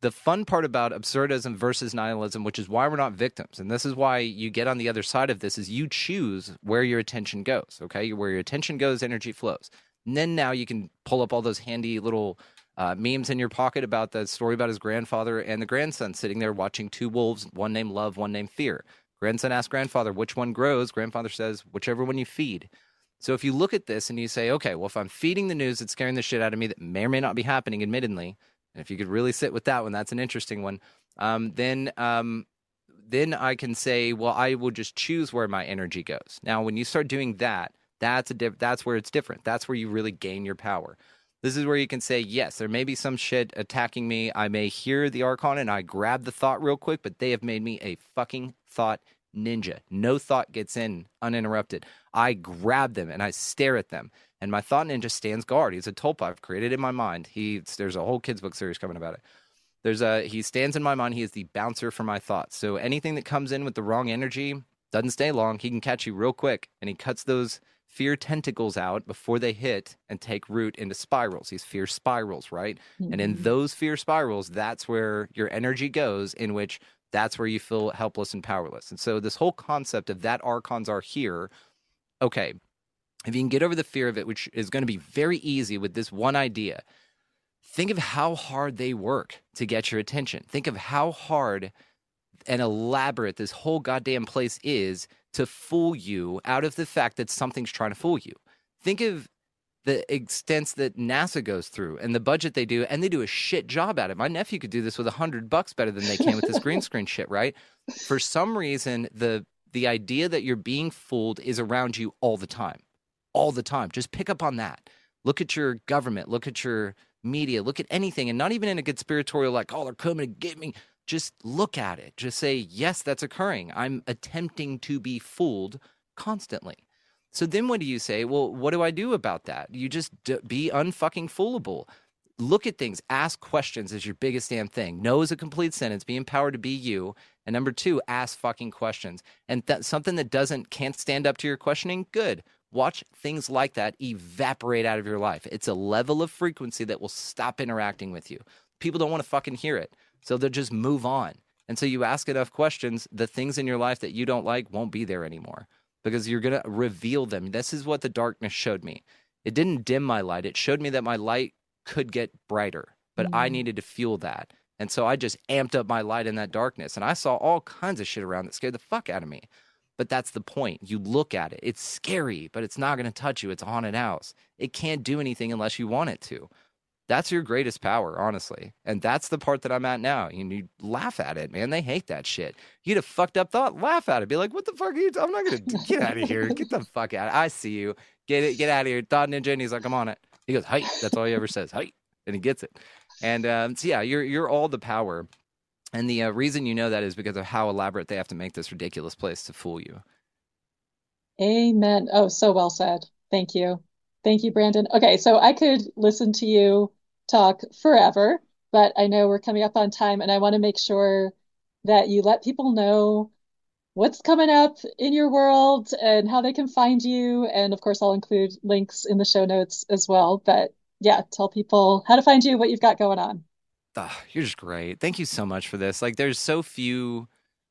the fun part about absurdism versus nihilism, which is why we're not victims, and this is why you get on the other side of this, is you choose where your attention goes. Okay, where your attention goes, energy flows. And then now you can pull up all those handy little uh, memes in your pocket about the story about his grandfather and the grandson sitting there watching two wolves, one named love, one named fear. Grandson asks grandfather, which one grows? Grandfather says, whichever one you feed. So if you look at this and you say, okay, well, if I'm feeding the news that's scaring the shit out of me that may or may not be happening, admittedly, and if you could really sit with that one, that's an interesting one. Um, then um, then I can say, well, I will just choose where my energy goes. Now, when you start doing that, that's a diff- that's where it's different. That's where you really gain your power. This is where you can say, yes, there may be some shit attacking me. I may hear the archon and I grab the thought real quick, but they have made me a fucking thought ninja. No thought gets in uninterrupted. I grab them and I stare at them. And my thought ninja stands guard. He's a tulpa I've created in my mind. He there's a whole kids book series coming about it. There's a he stands in my mind. He is the bouncer for my thoughts. So anything that comes in with the wrong energy doesn't stay long. He can catch you real quick, and he cuts those fear tentacles out before they hit and take root into spirals. These fear spirals, right? Mm-hmm. And in mm-hmm. those fear spirals, that's where your energy goes. In which that's where you feel helpless and powerless. And so this whole concept of that archons are here. Okay, if you can get over the fear of it, which is going to be very easy with this one idea, think of how hard they work to get your attention. Think of how hard and elaborate this whole goddamn place is to fool you out of the fact that something's trying to fool you. Think of the extents that NASA goes through and the budget they do, and they do a shit job at it. My nephew could do this with a hundred bucks better than they can with this green screen shit, right? For some reason, the the idea that you're being fooled is around you all the time all the time. Just pick up on that. Look at your government, look at your media, look at anything, and not even in a conspiratorial, like, oh, they're coming to get me. Just look at it. Just say, yes, that's occurring. I'm attempting to be fooled constantly. So then what do you say? Well, what do I do about that? You just d- be unfucking foolable. Look at things, ask questions is your biggest damn thing. No is a complete sentence. Be empowered to be you. And number two, ask fucking questions. And th- something that doesn't can't stand up to your questioning, good watch things like that evaporate out of your life. It's a level of frequency that will stop interacting with you. People don't want to fucking hear it. So they'll just move on. And so you ask enough questions, the things in your life that you don't like won't be there anymore because you're going to reveal them. This is what the darkness showed me. It didn't dim my light, it showed me that my light could get brighter, but mm-hmm. I needed to fuel that. And so I just amped up my light in that darkness. And I saw all kinds of shit around that scared the fuck out of me. But that's the point. You look at it. It's scary, but it's not going to touch you. It's a haunted house. It can't do anything unless you want it to. That's your greatest power, honestly. And that's the part that I'm at now. You, you laugh at it, man. They hate that shit. You get a fucked up thought, laugh at it. Be like, what the fuck are you? T- I'm not going to get out of here. Get the fuck out. I see you. Get it. Get out of here. Thought ninja. And he's like, I'm on it. He goes, hey. That's all he ever says. Hey. And he gets it. And um, so, yeah, you're, you're all the power. And the uh, reason you know that is because of how elaborate they have to make this ridiculous place to fool you. Amen. Oh, so well said. Thank you. Thank you, Brandon. Okay, so I could listen to you talk forever, but I know we're coming up on time and I want to make sure that you let people know what's coming up in your world and how they can find you. And of course, I'll include links in the show notes as well. But yeah, tell people how to find you, what you've got going on. Oh, you're just great. Thank you so much for this. Like, there's so few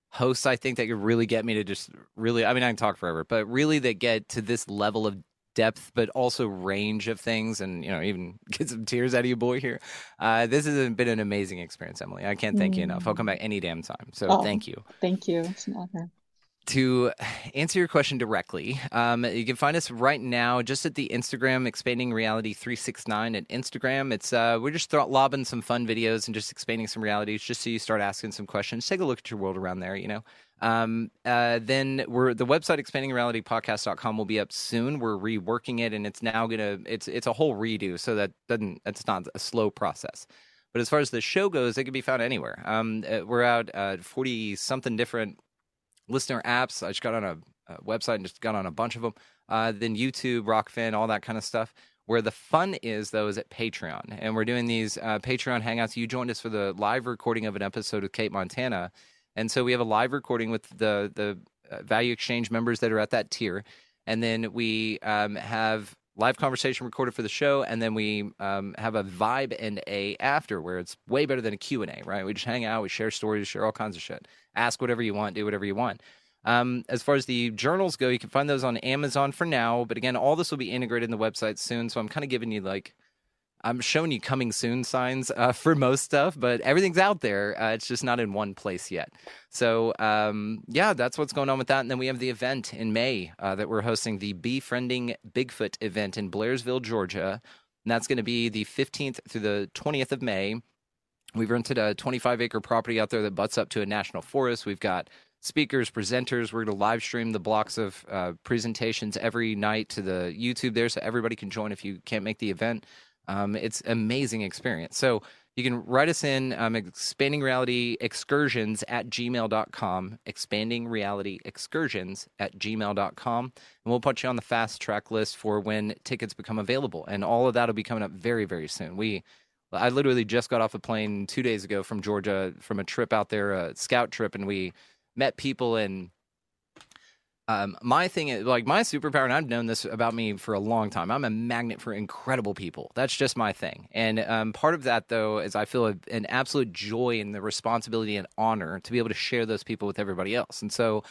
hosts I think that could really get me to just really. I mean, I can talk forever, but really that get to this level of depth, but also range of things, and you know, even get some tears out of you, boy. Here, uh, this has been an amazing experience, Emily. I can't thank mm. you enough. I'll come back any damn time. So oh, thank you. Thank you. It's an honor. To answer your question directly, um, you can find us right now just at the Instagram Expanding Reality 369 at Instagram. It's uh, we're just throw- lobbing some fun videos and just expanding some realities just so you start asking some questions. Take a look at your world around there, you know. Um, uh, then we're the website expandingrealitypodcast.com will be up soon. We're reworking it and it's now gonna it's it's a whole redo so that doesn't that's not a slow process. But as far as the show goes, it can be found anywhere. Um, uh, we're out uh, 40 something different listener apps. I just got on a, a website and just got on a bunch of them. Uh, then YouTube, Rokfin, all that kind of stuff. Where the fun is, though, is at Patreon. And we're doing these uh, Patreon hangouts. You joined us for the live recording of an episode with Cate Montana. And so we have a live recording with the, the uh, Value Exchange members that are at that tier. And then we um, have live conversation recorded for the show and then we um, have a vibe and a after where it's way better than a q&a right? We just hang out we share stories share all kinds of shit. Ask whatever you want do whatever you want. Um, as far as the journals go you can find those on amazon for now but again all this will be integrated in the website soon so i'm kind of giving you like I'm showing you coming soon signs uh, for most stuff, but everything's out there. Uh, it's just not in one place yet. So, um, yeah, that's what's going on with that. And then we have the event in May uh, that we're hosting the Befriending Bigfoot event in Blairsville, Georgia. And that's going to be the 15th through the 20th of May. We've rented a 25 acre property out there that butts up to a national forest. We've got speakers, presenters. We're going to live stream the blocks of uh, presentations every night to the YouTube there so everybody can join if you can't make the event. Um, it's amazing experience. So you can write us in um, expanding reality excursions at gmail.com, expanding reality excursions at gmail.com. And we'll put you on the fast track list for when tickets become available. And all of that will be coming up very, very soon. We, I literally just got off a plane two days ago from Georgia from a trip out there, a scout trip, and we met people in um, my thing is like my superpower, and I've known this about me for a long time. I'm a magnet for incredible people. That's just my thing. And um, part of that, though, is I feel a, an absolute joy and the responsibility and honor to be able to share those people with everybody else. And so,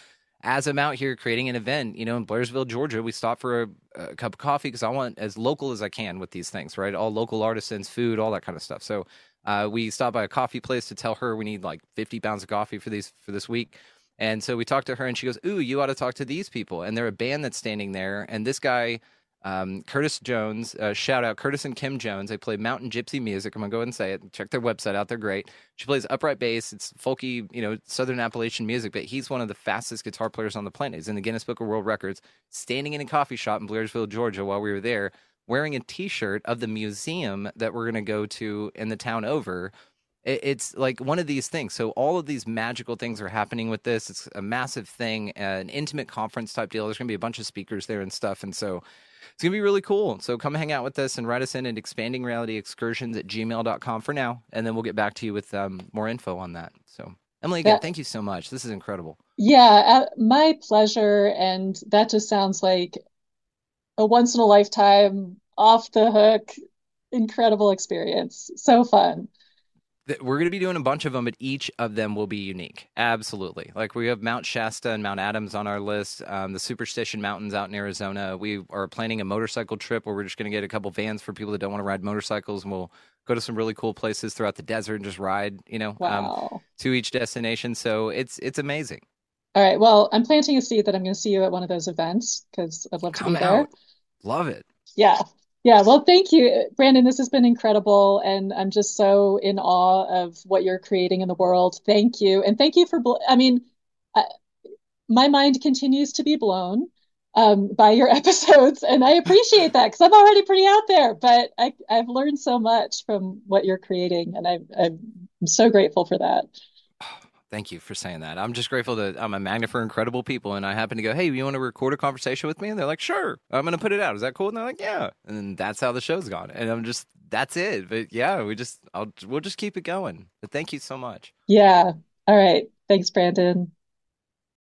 as I'm out here creating an event, you know, in Blairsville, Georgia, we stop for a, a cup of coffee because I want as local as I can with these things, right? All local artisans, food, all that kind of stuff. So, uh, we stop by a coffee place to tell her we need like 50 pounds of coffee for these for this week. And so we talked to her, and she goes, "Ooh, you ought to talk to these people." And they're a band that's standing there, and this guy. Um, Curtis Jones, uh, shout out Curtis and Kim Jones. They play Mountain Gypsy music. I'm gonna go ahead and say it. Check their website out; they're great. She plays upright bass. It's folky, you know, Southern Appalachian music. But he's one of the fastest guitar players on the planet. He's in the Guinness Book of World Records. Standing in a coffee shop in Blairsville, Georgia, while we were there, wearing a T-shirt of the museum that we're gonna go to in the town over it's like one of these things. So all of these magical things are happening with this. It's a massive thing, an intimate conference type deal. There's going to be a bunch of speakers there and stuff. And so it's going to be really cool. So come hang out with us and write us in at expandingrealityexcursions at gmail.com for now. And then we'll get back to you with um, more info on that. So Emily, again, thank you so much. This is incredible. Yeah, uh, my pleasure. And that just sounds like a once in a lifetime, off the hook, incredible experience. So fun we're going to be doing a bunch of them, but each of them will be unique. Absolutely. Like we have Mount Shasta and Mount Adams on our list, um, the Superstition Mountains out in Arizona. We are planning a motorcycle trip where we're just going to get a couple vans for people that don't want to ride motorcycles, and we'll go to some really cool places throughout the desert and just ride, you know, um, wow. um, to each destination. So it's it's amazing. All right. Well, I'm planting a seed that I'm going to see you at one of those events because I'd love Come to be out. there. Love it. Yeah. Yeah, well, thank you, Brandon. This has been incredible, and I'm just so in awe of what you're creating in the world. Thank you, and thank you for. I mean, I, my mind continues to be blown um, by your episodes, and I appreciate that because I'm already pretty out there. But I, I've learned so much from what you're creating, and I, I'm so grateful for that. Thank you for saying that. I'm just grateful that I'm a magnet for incredible people, and I happen to go, "Hey, you want to record a conversation with me?" And they're like, "Sure." I'm going to put it out. Is that cool? And they're like, "Yeah." And that's how the show's gone. And I'm just, that's it. But yeah, we just, I'll, we'll just keep it going. But thank you so much. Yeah. All right. Thanks, Brandon.